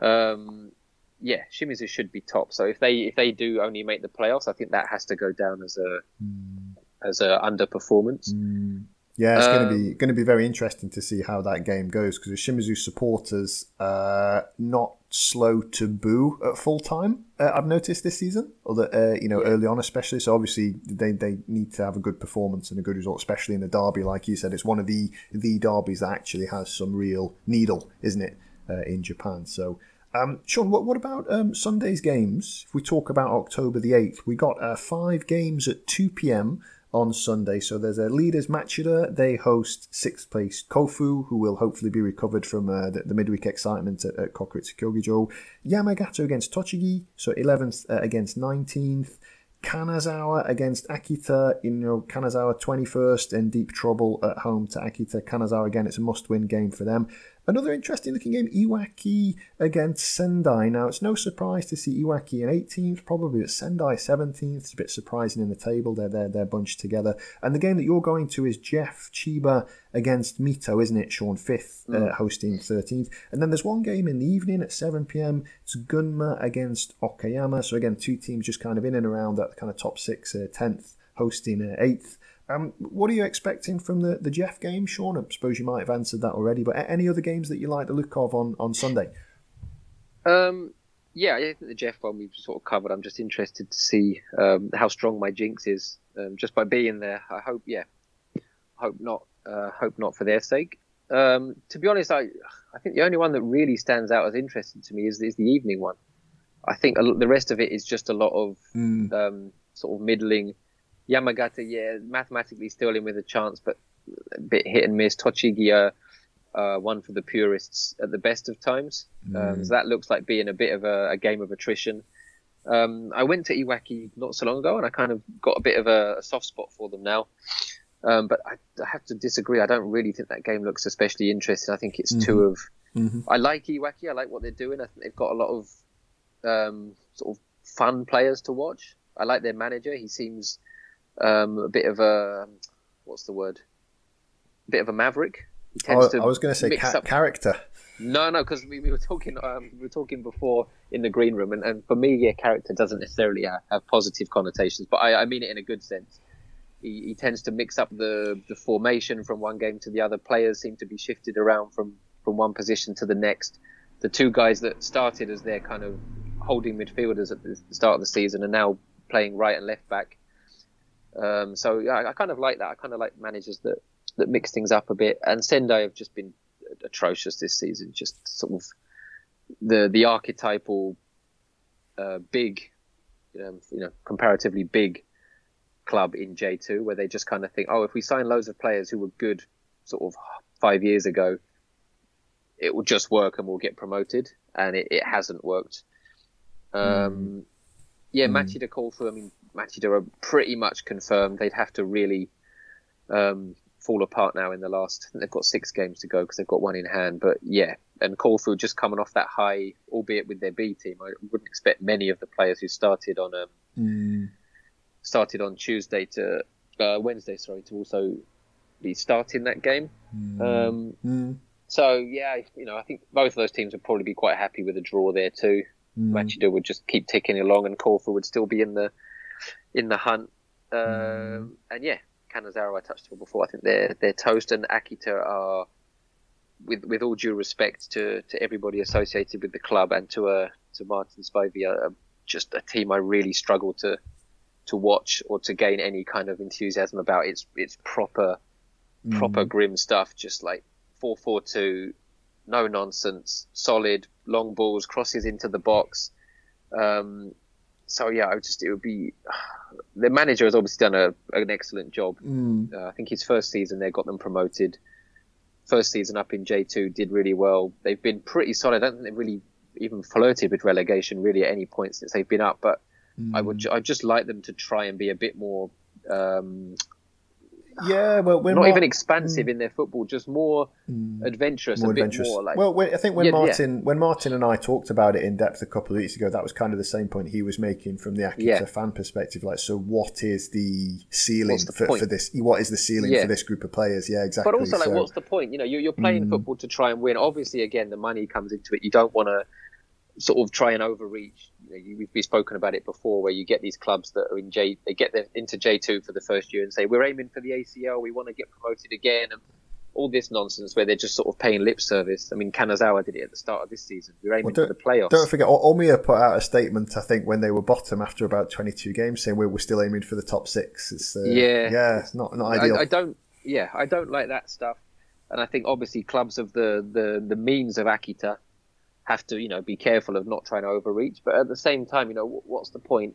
um, yeah, Shimizu should be top. So if they if they do only make the playoffs, I think that has to go down as a mm. as a underperformance. Mm. Yeah, it's um, going to be going to be very interesting to see how that game goes because the Shimizu supporters uh, not slow to boo at full time. Uh, I've noticed this season, or that uh, you know yeah. early on especially. So obviously they, they need to have a good performance and a good result, especially in the derby. Like you said, it's one of the the derbies that actually has some real needle, isn't it, uh, in Japan? So um, Sean, what, what about um, Sunday's games? If we talk about October the 8th, we got uh, five games at 2 p.m. on Sunday. So there's a leaders Machida. They host sixth place Kofu, who will hopefully be recovered from uh, the, the, midweek excitement at, at Kokuritsu Kyogijo. Yamagata against Tochigi, so 11th uh, against 19th. Kanazawa against Akita. You know, Kanazawa 21st in deep trouble at home to Akita. Kanazawa again, it's a must win game for them. Another interesting looking game, Iwaki against Sendai. Now, it's no surprise to see Iwaki in 18th, probably, but Sendai 17th. It's a bit surprising in the table. They're, they're, they're bunched together. And the game that you're going to is JEF Chiba against Mito, isn't it, Sean? 5th, uh, mm. uh, hosting 13th. And then there's one game in the evening at 7 pm. It's Gunma against Okayama. So, again, two teams just kind of in and around that kind of top six, uh, 10th, hosting uh, 8th. Um, what are you expecting from the, the JEF game, Sean? I suppose you might have answered that already, but any other games that you like the look of on, on Sunday? Um, yeah, I think the JEF one we've sort of covered. I'm just interested to see um, how strong my jinx is um, just by being there. I hope, yeah, hope not. Uh, hope not for their sake. Um, to be honest, I I think the only one that really stands out as interesting to me is, is the evening one. I think the rest of it is just a lot of mm. sort of middling Yamagata, yeah, mathematically still in with a chance, but a bit hit and miss. Tochigi, uh, uh, one for the purists at the best of times. Um, mm. Um, so that looks like being a bit of a, a game of attrition. Um, I went to Iwaki not so long ago, and I kind of got a bit of a, a soft spot for them now. Um, but I, I, have to disagree. I don't really think that game looks especially interesting. I think it's mm-hmm. two of. Mm-hmm. I like Iwaki. I like what they're doing. I think they've got a lot of um, sort of fun players to watch. I like their manager. He seems um, a bit of a what's the word? A bit of a maverick. He tends oh, to I was going to say ca- character. No, no, because we, we, were talking um, we were talking before in the green room, and, and for me, yeah, character doesn't necessarily have, have positive connotations, but I, I, mean it in a good sense. He, he, tends to mix up the the formation from one game to the other. Players seem to be shifted around from from one position to the next. The two guys that started as their kind of holding midfielders at the start of the season are now playing right and left back um, so yeah, I, I, kind of like that. I kind of like managers that that mix things up a bit. And Sendai have just been atrocious this season. Just sort of the the archetypal uh, big, um, you know, comparatively big club in J2, where they just kind of think, oh, if we sign loads of players who were good, sort of five years ago, it will just work and we'll get promoted. And it, it hasn't worked. Um, mm. Yeah, mm. Machida Kofu. I mean, Machida are pretty much confirmed. They'd have to really um, fall apart now in the last. They've got six games to go because they've got one in hand. But yeah, and Kofu just coming off that high, albeit with their B team. I wouldn't expect many of the players who started on um, Mm. started on Tuesday to uh, Wednesday, sorry, to also be starting that game. Um, Mm. so yeah, you know, I think both of those teams would probably be quite happy with a draw there too. Mm. Machida would just keep ticking along, and Kofu would still be in the in the hunt. Um, And yeah, Kanazawa I touched on before. I think they're they're toast, and Akita are, with with all due respect to, to everybody associated with the club and to uh, to Martin Spivey, uh, just a team I really struggle to to watch or to gain any kind of enthusiasm about. It's it's proper proper grim stuff, just like four four two, no nonsense, solid long balls, crosses into the box. Um, so yeah, I would just it would be the manager has obviously done a, an excellent job. Mm. Uh, I think his first season there got them promoted. First season up in J two did really well. They've been pretty solid. I don't think they've really even flirted with relegation really at any point since they've been up. But I would ju- I'd just like them to try and be a bit more um, Yeah, well, when not Mar- even expansive hmm. in their football, just more hmm. adventurous, more a bit adventurous. more like well, when, I think when Yeah, yeah. Martin when Martin and I talked about it in depth a couple of weeks ago, that was kind of the same point he was making from the Akita Yeah. fan perspective. Like, so what is the ceiling the for, for this? What is the ceiling Yeah. for this group of players? Yeah, exactly. But also, like, So- what's the point? You know, you're, you're playing hmm. football to try and win. Obviously, again, the money comes into it. You don't want to sort of try and overreach. You know, we've, we've spoken about it before, where you get these clubs that are in J, they get them into J two for the first year and say we're aiming for the ACL, we want to get promoted again, and all this nonsense where they're just sort of paying lip service. I mean, Kanazawa did it at the start of this season. We're aiming Well, for the playoffs. Don't forget, Omiya put out a statement. I think when they were bottom after about twenty-two games, saying we we're still aiming for the top six. It's uh, Yeah. yeah, it's not not ideal. I, I don't. Yeah, I don't like that stuff. And I think obviously clubs of the the the means of Akita have to you know be careful of not trying to overreach. But at the same time, you know what's the point?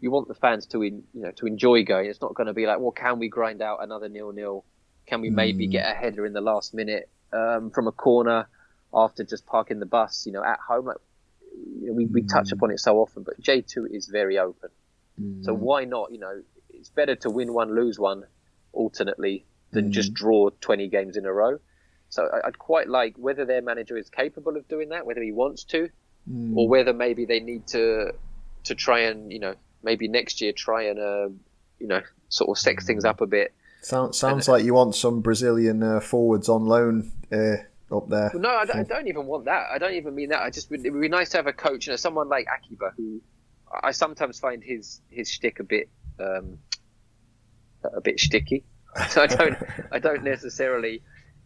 You want the fans to in, you know to enjoy going. It's not going to be like, well, can we grind out another nil nil? Can we maybe mm. get a header in the last minute um, from a corner after just parking the bus? You know, at home, like you know, we, we touch mm. upon it so often, but J two is very open. So mm. why not? You know, it's better to win one, lose one, alternately, than just draw 20 games in a row. So I- I'd quite like whether their manager is capable of doing that, whether he wants to, or whether maybe they need to to try and you know maybe next year try and uh, you know sort of sex things up a bit. Sounds sounds like you want some Brazilian uh, forwards on loan uh, up there. No, I don't, I don't even want that. I don't even mean that. I just would, it would be nice to have a coach, you know, someone like Akiba, who I sometimes find his his shtick a bit um, a bit shticky. So I don't I don't necessarily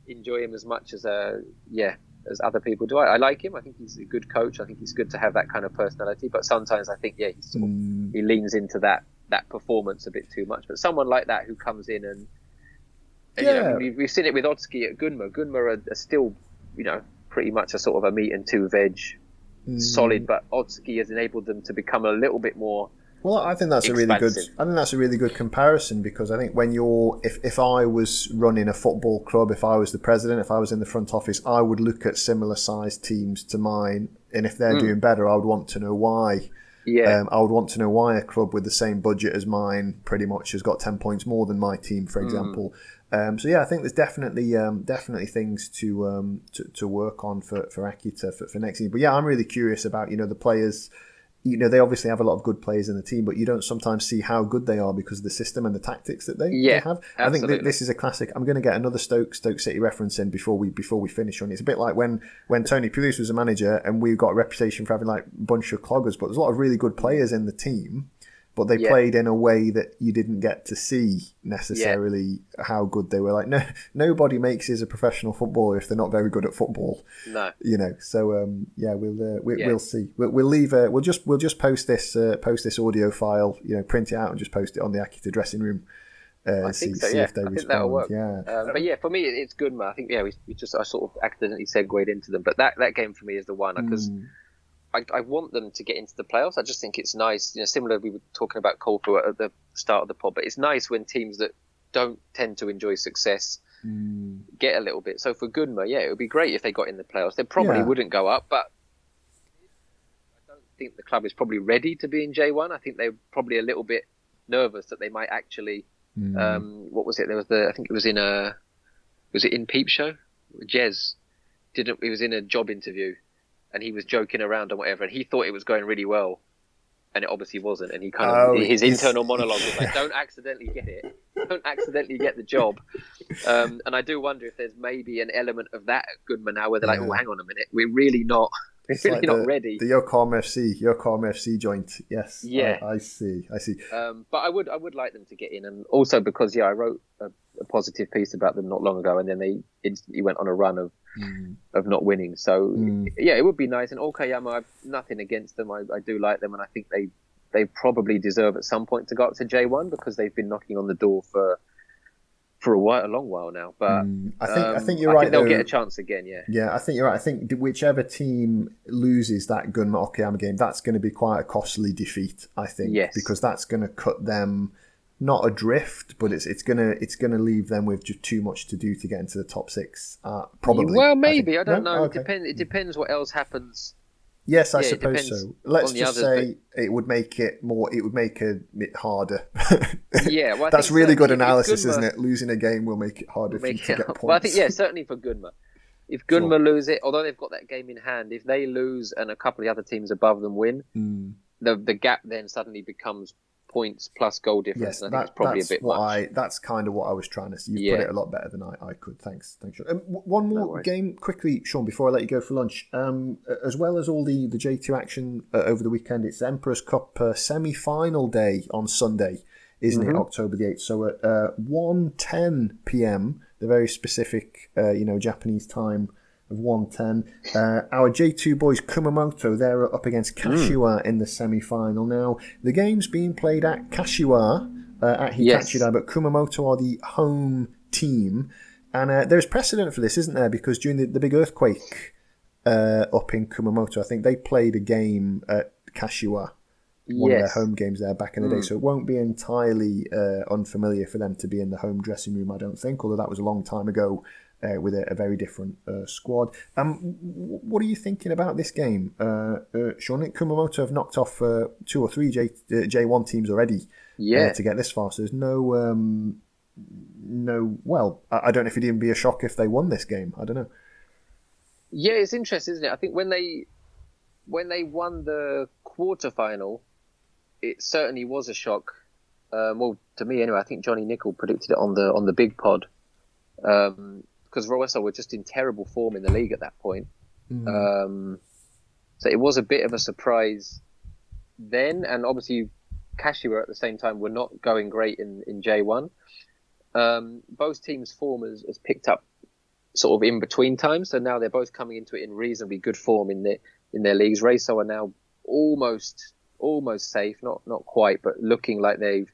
enjoy him as much as uh yeah as other people do. I, I like him. I think he's a good coach. I think he's good to have that kind of personality. But sometimes I think yeah he's sort of, he leans into that that performance a bit too much. But someone like that who comes in and, and, you know, Yeah. we've, we've seen it with Otsuki at Gunma. Gunma are, are still you know pretty much a sort of a meat and two veg solid, but Otsuki has enabled them to become a little bit more. Well, I think that's a really good. I think that's a really good comparison because I think when you're, if if I was running a football club, if I was the president, if I was in the front office, I would look at similar sized teams to mine, and if they're doing better, I would want to know why. Yeah, Um, I would want to know why a club with the same budget as mine pretty much has got ten points more than my team, for example. Um, so yeah, I think there's definitely um, definitely things to, um, to to work on for for Akita for, for next year. But yeah, I'm really curious about you know the players. You know they obviously have a lot of good players in the team, but you don't sometimes see how good they are because of the system and the tactics that they, they Yeah, have. I think th- this is a classic. I'm going to get another Stoke Stoke City reference in before we before we finish on. it. It's a bit like when when Tony Pulis was a manager and we got a reputation for having like a bunch of cloggers, but there's a lot of really good players in the team, but they Yeah. played in a way that you didn't get to see necessarily how good they were. Like no nobody makes it as a professional footballer if they're not very good at football no, you know so um yeah we'll uh, we, Yeah. we'll see we'll, we'll leave uh, we'll just we'll just post this uh, post this audio file you know print it out and just post it on the Akita dressing room uh, I see, think so. see Yeah, if they I think respond that'll work. yeah Um, but yeah, for me, it's good, man. I think yeah, we, we just I sort of accidentally segued into them, but that that game for me is the one because Mm. I, I want them to get into the playoffs. I just think it's nice, you know, similar we were talking about Kofu at the start of the pod, but it's nice when teams that don't tend to enjoy success Mm. get a little bit. So for Gunma, yeah, it would be great if they got in the playoffs. They probably Yeah. wouldn't go up, but I don't think the club is probably ready to be in J1. I think they're probably a little bit nervous that they might actually. Mm. Um, what was it? There was the I think it was in a was it in Peep Show? Jez didn't. He was in a job interview, and he was joking around and whatever, and he thought it was going really well, and it obviously wasn't. And he kind of Oh, his internal monologue was like, "Don't accidentally get it. Don't accidentally get the job." Um, and I do wonder if there's maybe an element of that at Gunma now, where they're like, Yeah. "Oh, hang on a minute, we're really not, we're It's really like not the, ready." The Yokohama FC, Yokohama FC joint. Yes. Yeah. I, I see. I see. Um, but I would I would like them to get in, and also because yeah, I wrote a, a positive piece about them not long ago, and then they instantly went on a run of of not winning. So Mm. yeah, it would be nice. And Okayama, I've nothing against them. I, I do like them, and I think they they probably deserve at some point to go up to J one because they've been knocking on the door for for a while, a long while now. But Mm. I think I um, think you're right. they'll though. get a chance again. Yeah. Yeah, I think you're right. I think whichever team loses that Gunma Okayama game, that's going to be quite a costly defeat. I think, Yes. because that's going to cut them not adrift, but it's it's gonna it's gonna leave them with just too much to do to get into the top six. Uh, probably. Well, maybe I, don't No? know. Okay. It depends. It depends what else happens. Yes, I Yeah, suppose so. Let's just others, say it would make it more. It would make it it harder. Yeah, well, that's really good if analysis, Gunma- isn't it? Losing a game will make it harder for you Make to it- get points. Well, I think yeah, certainly for Gunma. If Gunma lose it, although they've got that game in hand, if they lose and a couple of the other teams above them win, Mm. the the gap then suddenly becomes points plus goal difference. Yes, and I think it's probably a bit what much. I. That's kind of what I was trying to. See. You Yeah. put it a lot better than I, I could. Thanks, thanks. Sean. Um, w- one more worries. game quickly, Sean, before I let you go for lunch. Um, as well as all the the J two action uh, over the weekend, it's Emperor's Cup uh, semi final day on Sunday, isn't Mm-hmm. it? October the eighth. So at uh, one ten p.m., the very specific, uh, you know, Japanese time of 110. Uh, our J2 boys Kumamoto, they're up against Hmm. Kashiwa in the semi final. Now, the game's being played at Kashiwa, uh, at Hitachi, Yes. But Kumamoto are the home team. And uh, there's precedent for this, isn't there? Because during the, the big earthquake uh, up in Kumamoto, I think they played a game at Kashiwa one of their home games there back in the day. So it won't be entirely uh, unfamiliar for them to be in the home dressing room, I don't think, although that was a long time ago uh, with a, a very different uh, squad. Um, what are you thinking about this game? Uh, uh, Sean, Kumamoto have knocked off uh, two or three J, uh, J1 teams already Yeah. to get this far, so there's no. Um, no, well, I I don't know if it'd even be a shock if they won this game. I don't know. Yeah, it's interesting, isn't it? I think when they when they won the quarterfinal, it certainly was a shock. Um, well, to me anyway. I think Johnny Nickel predicted it on the on the big pod because Roessa were just in terrible form in the league at that point. Um, so it was a bit of a surprise then, and obviously Kashiwa at the same time were not going great in in J one. Um, both teams' form has, has picked up sort of in between times. So now they're both coming into it in reasonably good form in their in their leagues. Reysol are now almost almost safe, not not quite, but looking like they've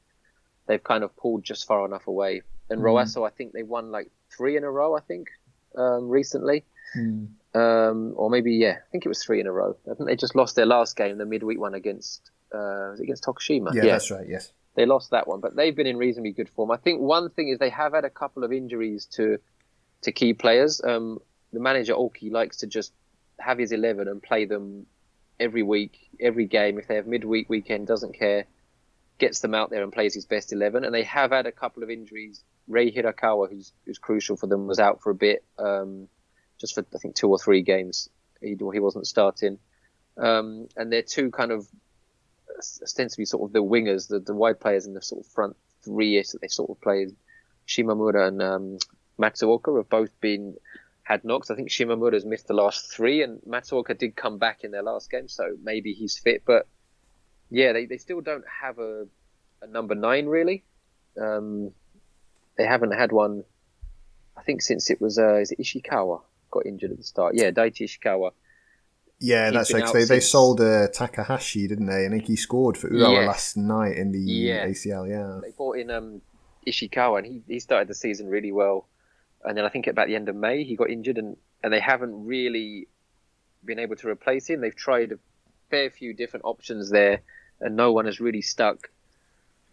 they've kind of pulled just far enough away. And Mm. Roasso, I think they won like three in a row. I think um, recently, um, or maybe yeah, I think it was three in a row. I think they just lost their last game, the midweek one against uh, was it against Tokushima. Yeah, that's right. Yes. they lost that one, but they've been in reasonably good form. I think one thing is they have had a couple of injuries to to key players. Um, the manager Oki likes to just have his eleven and play them every week, every game. If they have midweek, weekend, doesn't care. Gets them out there and plays his best eleven. And they have had a couple of injuries. Rei Hirakawa, who's who's crucial for them, was out for a bit, um, just for I think two or three games. He he wasn't starting. Um, and they're two kind of ostensibly sort of the wingers, the, the wide players in the sort of front three-ish that they sort of play. Shimamura and um, Matsuoka have both been had knocks. I think Shimamura's missed the last three, and Matsuoka did come back in their last game, so maybe he's fit. But yeah, they, they still don't have a, a number nine really. Um, they haven't had one. I think since it was uh, is it Ishikawa got injured at the start. Yeah, Daichi Ishikawa. Yeah, He's that's right. they, they sold uh, Takahashi, didn't they? I think he scored for Urawa Yeah. last night in the Yeah. ACL. Yeah. They bought in um, Ishikawa, and he, he started the season really well. And then I think about the end of May, he got injured, and, and they haven't really been able to replace him. They've tried a fair few different options there, and no one has really stuck.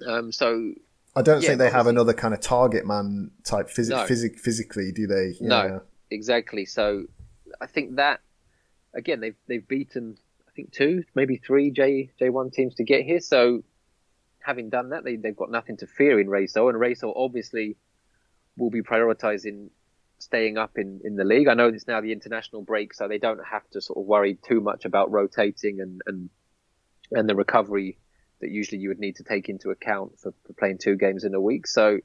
Um, so I don't Yeah, think they have another kind of target man type phys- No. physic- physically, do they? No. Exactly. So I think that again they've they've beaten I think two maybe three J J one teams to get here. So having done that, they, they've got nothing to fear in Reysol, and Reysol obviously will be prioritising staying up in, in the league. I know it's now the international break, so they don't have to sort of worry too much about rotating and and, and the recovery that usually you would need to take into account for, for playing two games in a week. So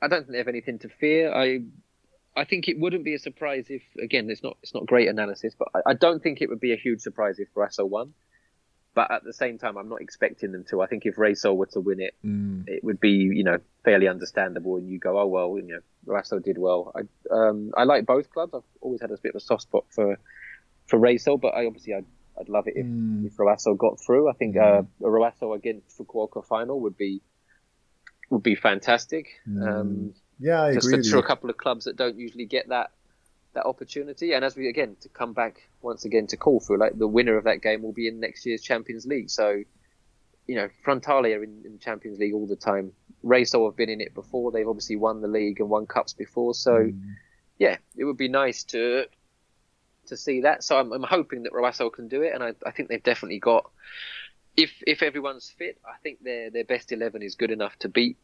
I don't think they have anything to fear. I I think it wouldn't be a surprise if again it's not it's not great analysis, but I, I don't think it would be a huge surprise if Russell won. But at the same time, I'm not expecting them to. I think if Reysol were to win it, mm. it would be you know fairly understandable, and you go, oh well, you know, Reysol did well. I um, I like both clubs. I've always had a bit of a soft spot for for Reysol, but I obviously I'd, I'd love it if mm. if Roasso got through. I think mm. uh, a Roasso against Fukuoka final would be would be fantastic. Mm. Um, yeah, I just agree. Just for a couple of clubs that don't usually get that that opportunity. And as we again to come back once again to Kofu, like the winner of that game will be in next year's Champions League. So, you know, Frontale are in, in Champions League all the time. Reysol have been in it before. They've obviously won the league and won cups before. So, mm. yeah, it would be nice to to see that. So I'm, I'm hoping that Roasso can do it, and I, I think they've definitely got. If if everyone's fit, I think their their best eleven is good enough to beat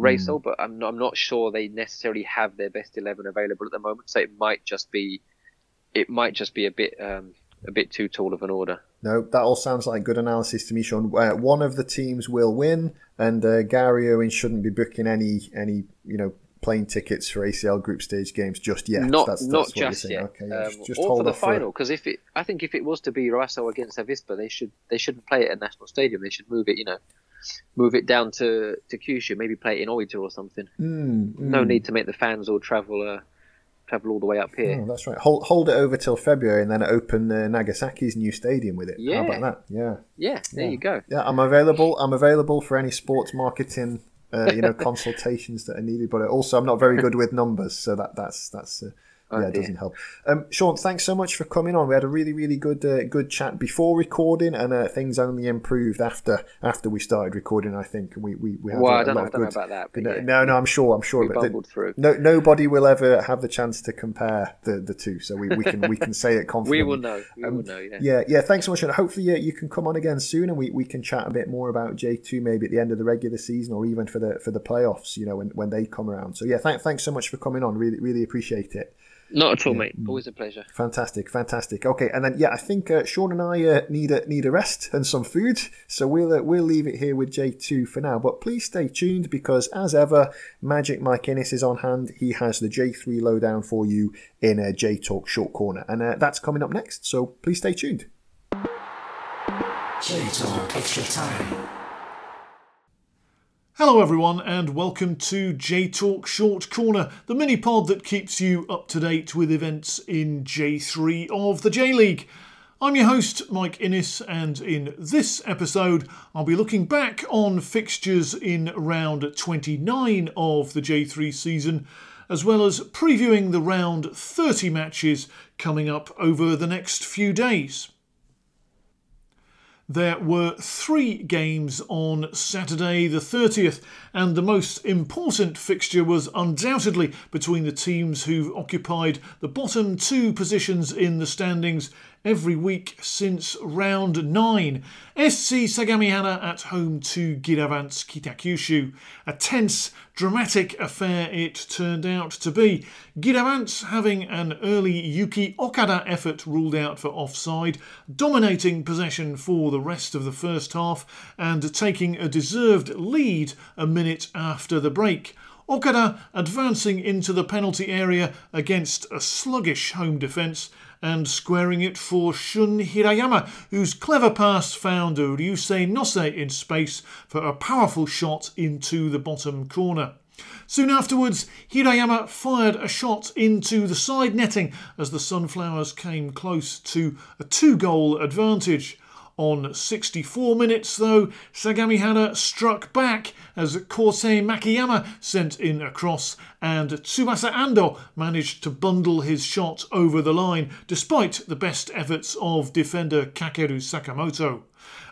Reysol, mm. but I'm not, I'm not sure they necessarily have their best eleven available at the moment. So it might just be, it might just be a bit um, a bit too tall of an order. No, that all sounds like good analysis to me, Sean. Uh, one of the teams will win, and uh, Gary Owen shouldn't be booking any any you know plane tickets for ACL group stage games just yet. Not that's, that's not just yet. Okay, um, just or for the final, because if it, I think if it was to be Roasso against Avispa, they should they shouldn't play it at National Stadium. They should move it, you know, move it down to to Kyushu, maybe play it in Oita or something. Mm, mm. No need to make the fans all travel uh, travel all the way up here. Oh, that's right. Hold hold it over till February and then open uh, Nagasaki's new stadium with it. Yeah. How about that? Yeah. Yeah. There yeah. you go. Yeah, I'm available. I'm available for any sports marketing. Uh, you know, consultations that are needed, but also I'm not very good with numbers, so that that's that's uh, Oh, yeah, it doesn't help. Um, Sean, thanks so much for coming on. We had a really, really good, uh, good chat before recording, and uh, things only improved after after we started recording. I think we we, we had well, a, I don't, know, I don't know about that. No, yeah. no, no, I'm sure, I'm sure. We bumbled through. No, nobody will ever have the chance to compare the, the two, so we, we can we can say it confidently. we will know. We um, will know. Yeah. yeah, yeah. Thanks so much, and hopefully uh, you can come on again soon, and we, we can chat a bit more about J two maybe at the end of the regular season, or even for the for the playoffs. You know, when when they come around. So yeah, th- thanks so much for coming on. Really, really appreciate it. Not at all, yeah. mate. Always a pleasure. Fantastic, fantastic. Okay, and then yeah, I think uh, Sean and I uh, need a need a rest and some food, so we'll uh, we'll leave it here with J two for now. But please stay tuned because as ever, Magic Mike Innes is on hand. He has the J three lowdown for you in a J Talk short corner, and uh, that's coming up next. So please stay tuned. J Talk extra time. Hello, everyone, and welcome to J Talk Short Corner, the mini pod that keeps you up to date with events in J3 of the J League. I'm your host, Mike Innes, and in this episode, I'll be looking back on fixtures in round 29 of the J3 season, as well as previewing the round 30 matches coming up over the next few days. There were three games on Saturday the 30th, and the most important fixture was undoubtedly between the teams who occupied the bottom two positions in the standings every week since round 9. SC Sagamihara at home to Giravants Kitakyushu. A tense, dramatic affair it turned out to be. Giravants having an early Yuki Okada effort ruled out for offside, dominating possession for the rest of the first half and taking a deserved lead a minute after the break. Okada advancing into the penalty area against a sluggish home defence and squaring it for Shun Hirayama, whose clever pass found Ryusei Nose in space for a powerful shot into the bottom corner. Soon afterwards, Hirayama fired a shot into the side netting as the Sunflowers came close to a two goal advantage. On 64 minutes, though, Sagamihara struck back as Kosei Makiyama sent in a cross, and Tsubasa Ando managed to bundle his shot over the line despite the best efforts of defender Kakeru Sakamoto.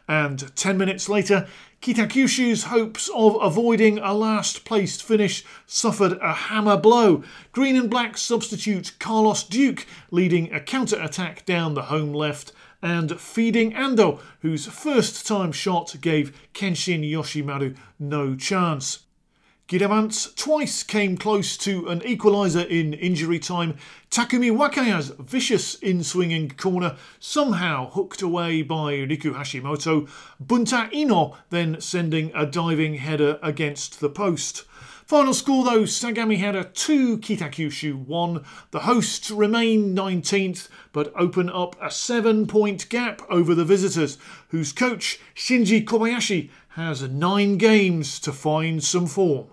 And 10 minutes later, Kitakyushu's hopes of avoiding a last placed finish suffered a hammer blow. Green and black substitute Carlos Duke leading a counter attack down the home left and feeding Ando, whose first time shot gave Kenshin Yoshimaru no chance. Giravants twice came close to an equaliser in injury time. Takumi Wakaya's vicious in-swinging corner somehow hooked away by Riku Hashimoto. Bunta Ino then sending a diving header against the post. Final score though, Sagamihara 2, Kitakyushu 1. The hosts remain 19th but open up a 7 point gap over the visitors, whose coach Shinji Kobayashi has 9 games to find some form.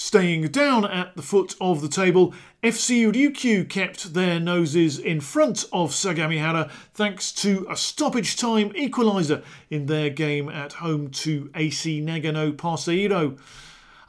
Staying down at the foot of the table, FC Ryukyu kept their noses in front of Sagamihara thanks to a stoppage time equaliser in their game at home to AC Nagano Parceiro.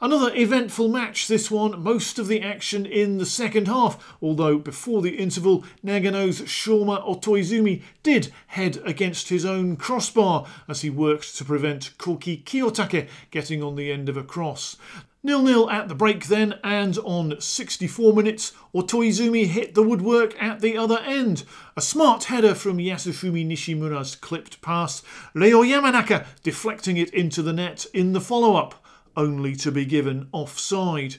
Another eventful match, this one, most of the action in the second half, although before the interval, Nagano's Shoma Otoizumi did head against his own crossbar as he worked to prevent Koki Kiyotake getting on the end of a cross. Nil nil at the break then, and on 64 minutes, Otoizumi hit the woodwork at the other end. A smart header from Yasufumi Nishimura's clipped pass, Leo Yamanaka deflecting it into the net in the follow up, only to be given offside.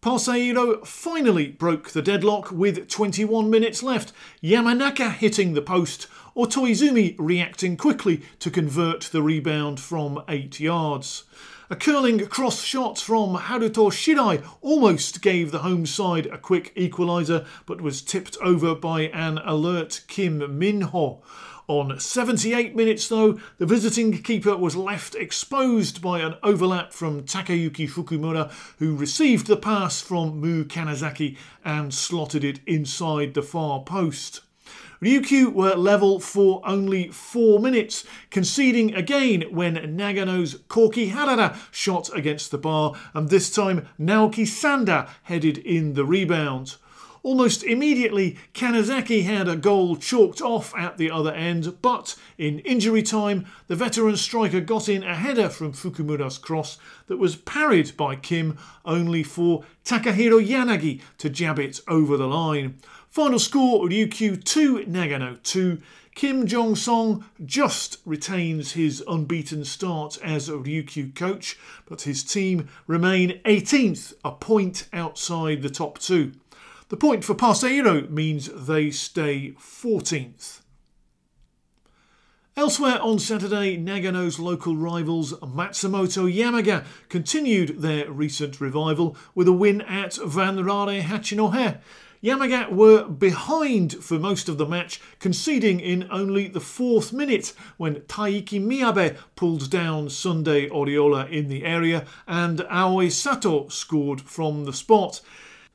Parceiro finally broke the deadlock with 21 minutes left, Yamanaka hitting the post, Otoizumi reacting quickly to convert the rebound from 8 yards. A curling cross shot from Haruto Shirai almost gave the home side a quick equaliser, but was tipped over by an alert Kim Minho. On 78 minutes, though, the visiting keeper was left exposed by an overlap from Takayuki Fukumura, who received the pass from Mu Kanazaki and slotted it inside the far post. Ryukyu were level for only four minutes, conceding again when Nagano's Koki Harada shot against the bar, and this time Naoki Sanda headed in the rebound. Almost immediately, Kanazaki had a goal chalked off at the other end, but in injury time, the veteran striker got in a header from Fukumura's cross that was parried by Kim, only for Takahiro Yanagi to jab it over the line. Final score Ryukyu 2, Nagano 2. Kim Jong Song just retains his unbeaten start as Ryukyu coach, but his team remain 18th, a point outside the top two. The point for Parceiro means they stay 14th. Elsewhere on Saturday, Nagano's local rivals Matsumoto Yamaga continued their recent revival with a win at Vanraure Hachinohe. Yamaga were behind for most of the match, conceding in only the fourth minute when Taiki Miyabe pulled down Sunday Oriola in the area and Aoi Sato scored from the spot.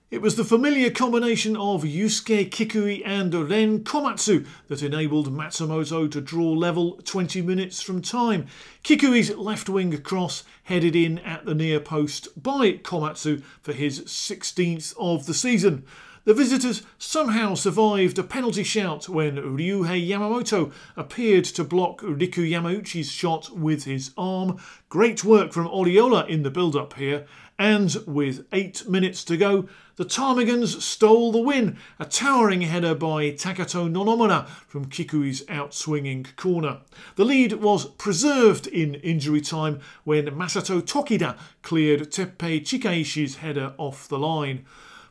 It was the familiar combination of Yusuke Kikui and Ren Komatsu that enabled Matsumoto to draw level 20 minutes from time. Kikui's left wing cross headed in at the near post by Komatsu for his 16th of the season. The visitors somehow survived a penalty shout when Ryuhei Yamamoto appeared to block Riku Yamauchi's shot with his arm. Great work from Oriola in the build up here. And with eight minutes to go, the Ptarmigans stole the win. A towering header by Takato Nonomura from Kikui's outswinging corner. The lead was preserved in injury time when Masato Tokida cleared Teppei Chikaishi's header off the line.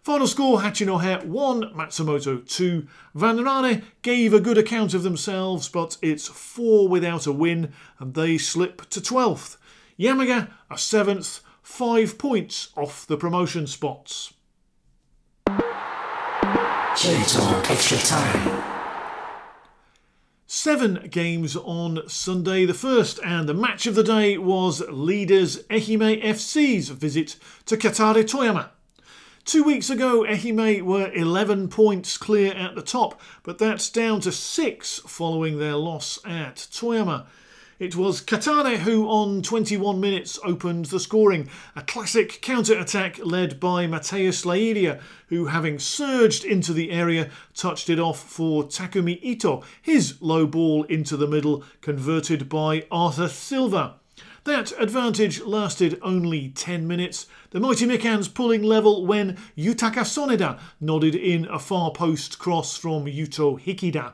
Final score Hachinohe 1, Matsumoto 2. Vanraure gave a good account of themselves, but it's 4 without a win, and they slip to 12th. Yamaga are 7th, 5 points off the promotion spots. Seven games on Sunday. The first and the match of the day was leaders Ehime FC's visit to Kataller Toyama. Two weeks ago, Ehime were 11 points clear at the top, but that's down to six following their loss at Toyama. It was Kataller who, on 21 minutes, opened the scoring. A classic counter attack led by Mateus Leiria, who, having surged into the area, touched it off for Takumi Ito. His low ball into the middle, converted by Arthur Silva. That advantage lasted only 10 minutes, the mighty Mikans pulling level when Yutaka Soneda nodded in a far post cross from Yuto Hikida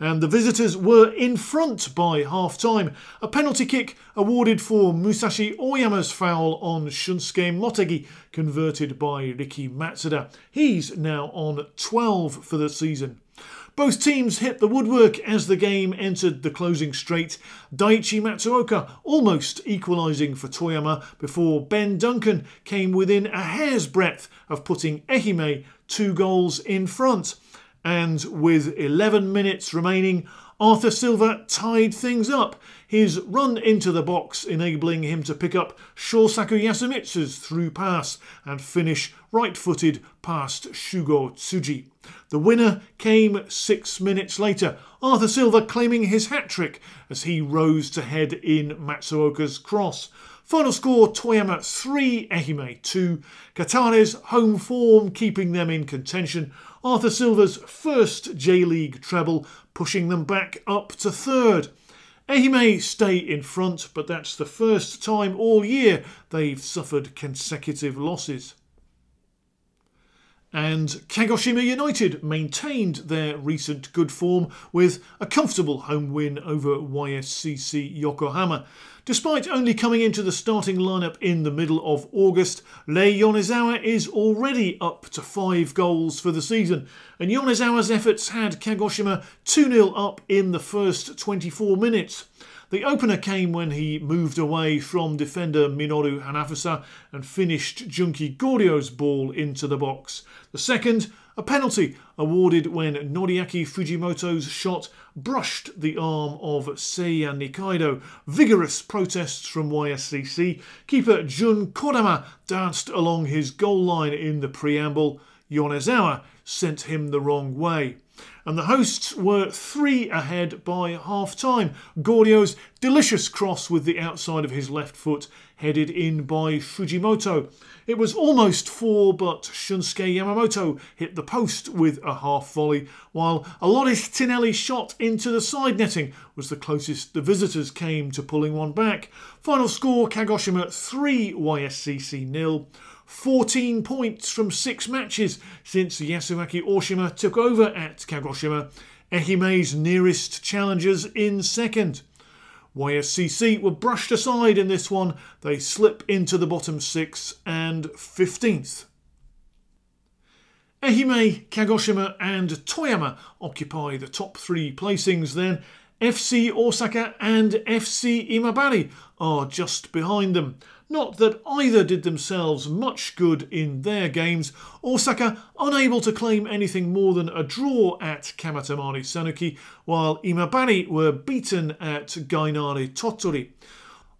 and the visitors were in front by half time. A penalty kick awarded for Musashi Oyama's foul on Shunsuke Motegi, converted by Riki Matsuda. He's now on 12 for the season. Both teams hit the woodwork as the game entered the closing straight. Daichi Matsuoka almost equalising for Toyama before Ben Duncan came within a hair's breadth of putting Ehime two goals in front. And with 11 minutes remaining, Arthur Silva tied things up, his run into the box enabling him to pick up Shosaku Yasumitsu's through pass and finish right footed past Shugo Tsuji. The winner came six minutes later, Arthur Silva claiming his hat trick as he rose to head in Matsuoka's cross. Final score Toyama 3, Ehime 2. Kataller's home form keeping them in contention Arthur Silva's first J League treble, pushing them back up to third. Ehime stay in front, but that's the first time all year they've suffered consecutive losses. And Kagoshima United maintained their recent good form with a comfortable home win over YSCC Yokohama. Despite only coming into the starting lineup in the middle of August, Rei Yonezawa is already up to five goals for the season, and Yonezawa's efforts had Kagoshima 2 0 up in the first 24 minutes. The opener came when he moved away from defender Minoru Hanafusa and finished Junki Goryo's ball into the box. The second, a penalty awarded when Noriaki Fujimoto's shot brushed the arm of Seiya Nikaido. Vigorous protests from YSCC. Keeper Jun Kodama danced along his goal line in the preamble. Yonezawa sent him the wrong way and the hosts were three ahead by half time. Goryo's delicious cross with the outside of his left foot headed in by Fujimoto. It was almost four, but Shunsuke Yamamoto hit the post with a half volley, while Aloris Tinelli's shot into the side netting was the closest the visitors came to pulling one back. Final score Kagoshima 3, YSCC nil. 14 points from six matches since Yasuaki Oshima took over at Kagoshima, Ehime's nearest challengers in second. YSCC were brushed aside in this one, they slip into the bottom six and 15th. Ehime, Kagoshima, and Toyama occupy the top three placings then. FC Osaka and FC Imabari are just behind them. Not that either did themselves much good in their games, Osaka unable to claim anything more than a draw at Kamatamare Sanuki, while Imabari were beaten at Gainare Tottori.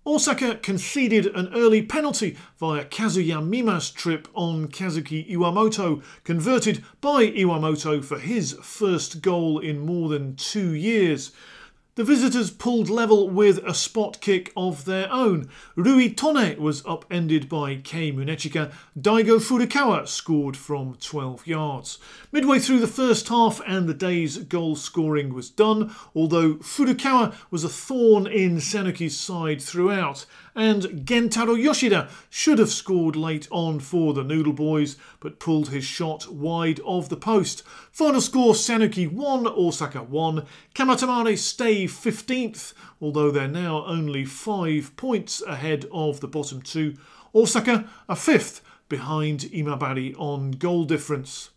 Osaka conceded an early penalty via Kazuya Mima's trip on Kazuki Iwamoto, converted by Iwamoto for his first goal in more than two years. The visitors pulled level with a spot kick of their own. Rui Tone was upended by Kei Munechika. Daigo Furukawa scored from 12 yards. Midway through the first half and the day's goal scoring was done, although Furukawa was a thorn in Sanuki's side throughout and Gentaro Yoshida should have scored late on for the Noodle Boys but pulled his shot wide of the post. Final score Sanuki 1, Osaka 1. Kamatamare stay 15th, although they're now only 5 points ahead of the bottom two. Osaka a 5th behind Imabari on goal difference.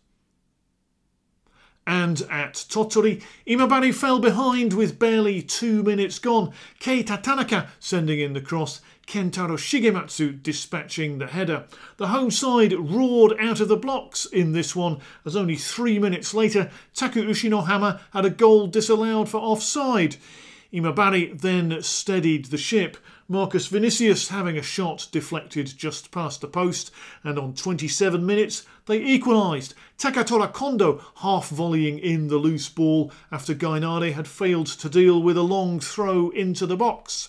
And at Tottori, Imabari fell behind with barely two minutes gone. Keita Tanaka sending in the cross, Kentaro Shigematsu dispatching the header. The home side roared out of the blocks in this one, as only three minutes later, Taku Ushinohama had a goal disallowed for offside. Imabari then steadied the ship, Marcus Vinicius having a shot deflected just past the post, and on 27 minutes they equalised. Takatora Kondo half volleying in the loose ball after Gainare had failed to deal with a long throw into the box.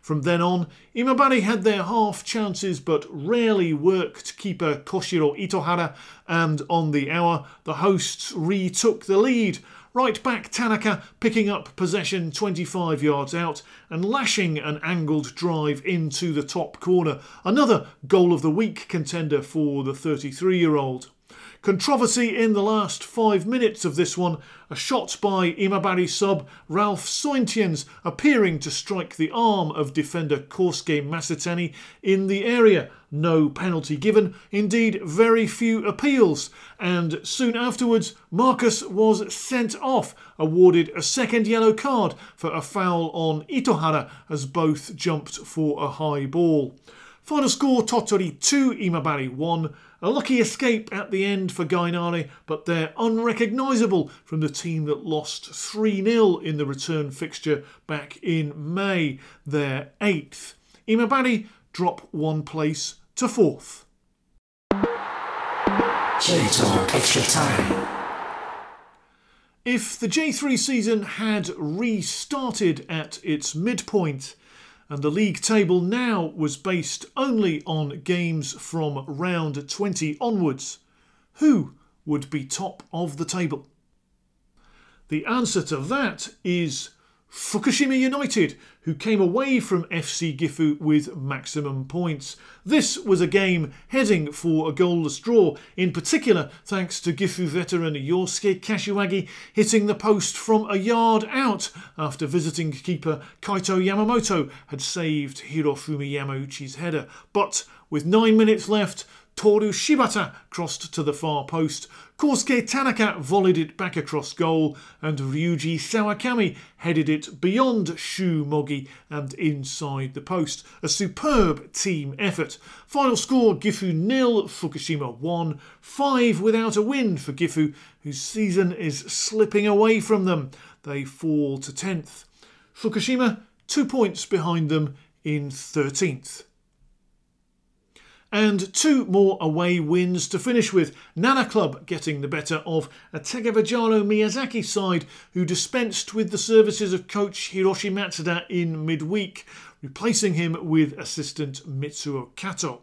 From then on, Imabari had their half chances but rarely worked keeper Koshiro Itohara, and on the hour, the hosts retook the lead. Right back Tanaka picking up possession 25 yards out and lashing an angled drive into the top corner. Another goal of the week contender for the 33 year old. Controversy in the last five minutes of this one. A shot by Imabari sub Ralph Sointians appearing to strike the arm of defender Kosuke Masatani in the area. No penalty given, indeed, very few appeals. And soon afterwards, Marcus was sent off, awarded a second yellow card for a foul on Itohara as both jumped for a high ball. Final score Tottori 2, Imabari 1. A lucky escape at the end for Gainare, but they're unrecognisable from the team that lost 3 0 in the return fixture back in May. They're 8th. Imabari drop one place to 4th. J-Talk Extra Time. If the J3 season had restarted at its midpoint, and the league table now was based only on games from round 20 onwards. Who would be top of the table? The answer to that is Fukushima United, who came away from FC Gifu with maximum points. This was a game heading for a goalless draw, in particular thanks to Gifu veteran Yosuke Kashiwagi hitting the post from a yard out after visiting keeper Kaito Yamamoto had saved Hirofumi Yamauchi's header. But with nine minutes left, Toru Shibata crossed to the far post. Kosuke Tanaka volleyed it back across goal, and Ryuji Sawakami headed it beyond Shu Mogi and inside the post. A superb team effort. Final score Gifu nil, Fukushima 1. Five without a win for Gifu, whose season is slipping away from them. They fall to 10th. Fukushima, two points behind them in 13th and two more away wins to finish with. Nara Club getting the better of a Tegevajaro Miyazaki side who dispensed with the services of coach Hiroshi Matsuda in midweek, replacing him with assistant Mitsuo Kato.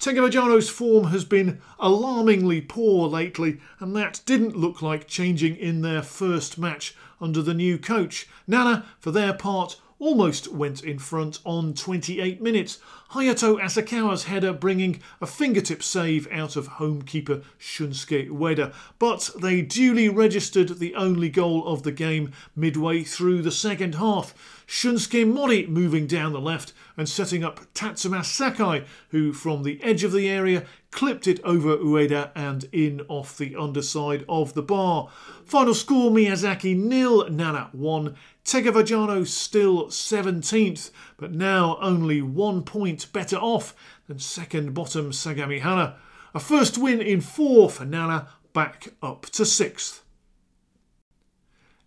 Tegevajaro's form has been alarmingly poor lately, and that didn't look like changing in their first match under the new coach. Nana, for their part, almost went in front on 28 minutes. Hayato Asakawa's header bringing a fingertip save out of homekeeper Shunsuke Ueda, but they duly registered the only goal of the game midway through the second half. Shunsuke Mori moving down the left and setting up Tatsuma Sakai, who from the edge of the area clipped it over Ueda and in off the underside of the bar. Final score Miyazaki nil, Nara 1. Tegevajaro still 17th, but now only one point better off than second bottom Sagamihara. A first win in four for Nara, back up to sixth.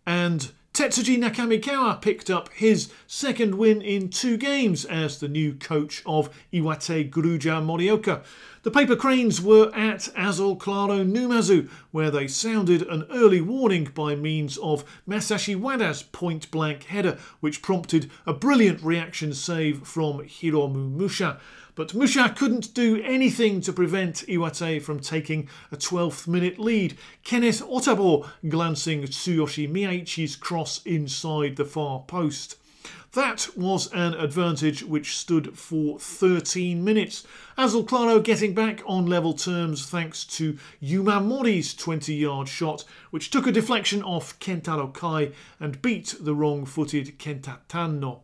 And Tetsuji Nakamikawa picked up his second win in two games as the new coach of Iwate Grulla Morioka. The paper cranes were at Azul Claro Numazu, where they sounded an early warning by means of Masashi Wada's point blank header, which prompted a brilliant reaction save from Hiromu Musha. But Musha couldn't do anything to prevent Iwate from taking a 12th minute lead. Kenneth Otabo glancing Tsuyoshi Miyaichi's cross inside the far post. That was an advantage which stood for 13 minutes. Azul Claro getting back on level terms thanks to Yuma Mori's 20 yard shot, which took a deflection off Kentaro Kai and beat the wrong footed Kenta Tanno.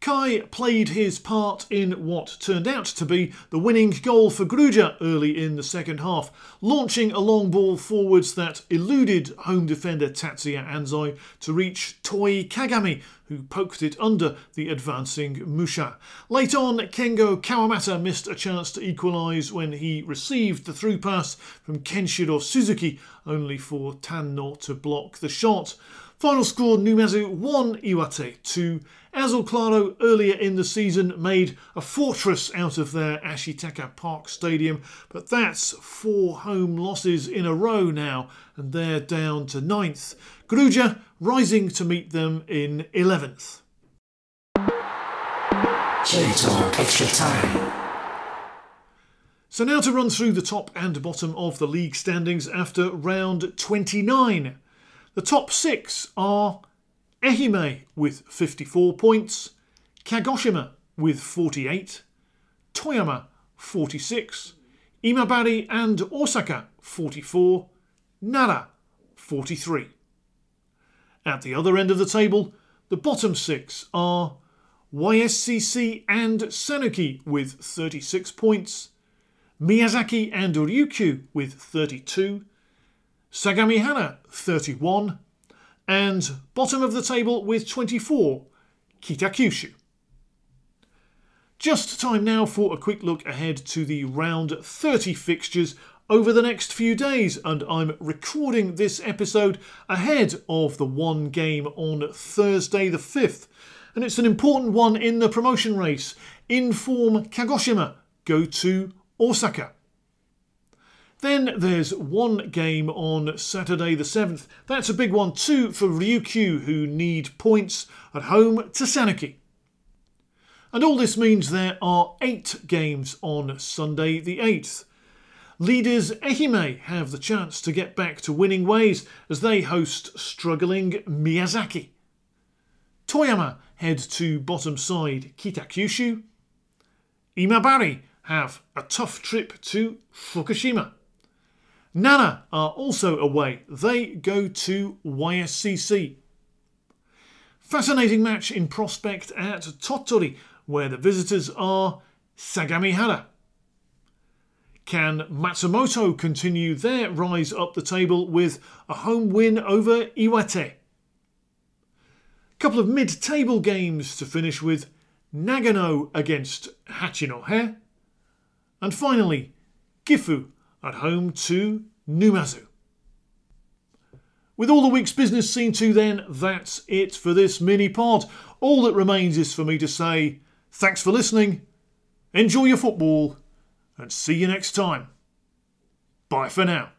Kai played his part in what turned out to be the winning goal for Grulla early in the second half, launching a long ball forwards that eluded home defender Tatsuya Anzai to reach Toi Kagami, who poked it under the advancing Musha. Late on, Kengo Kawamata missed a chance to equalise when he received the through pass from Kenshiro Suzuki, only for Tanno to block the shot. Final score Numazu 1, Iwate 2. Azul Claro earlier in the season made a fortress out of their Ashitaka Park Stadium, but that's four home losses in a row now, and they're down to ninth. Grulla rising to meet them in 11th. Extra Time. So now to run through the top and bottom of the league standings after round 29. The top six are Ehime with 54 points, Kagoshima with 48, Toyama 46, Imabari and Osaka 44, Nara 43. At the other end of the table, the bottom six are YSCC and Sanuki with 36 points, Miyazaki and Ryukyu with 32, Sagamihara 31, and bottom of the table with 24, Kitakyushu. Just time now for a quick look ahead to the round 30 fixtures over the next few days, and I'm recording this episode ahead of the one game on Thursday the 5th. And it's an important one in the promotion race. Inform Kagoshima go to Osaka. Then there's one game on Saturday the 7th. That's a big one too for Ryukyu, who need points at home to Sanuki. And all this means there are eight games on Sunday the 8th. Leaders Ehime have the chance to get back to winning ways as they host struggling Miyazaki. Toyama head to bottom side Kitakyushu. Imabari have a tough trip to Fukushima. Nara are also away. They go to YSCC. Fascinating match in prospect at Tottori where the visitors are Sagamihara. Can Matsumoto continue their rise up the table with a home win over Iwate? Couple of mid-table games to finish with Nagano against Hachinohe. And finally, Gifu at home to Numazu. With all the week's business seen to, then, that's it for this mini pod. All that remains is for me to say Thanks for listening, enjoy your football, and see you next time. Bye for now.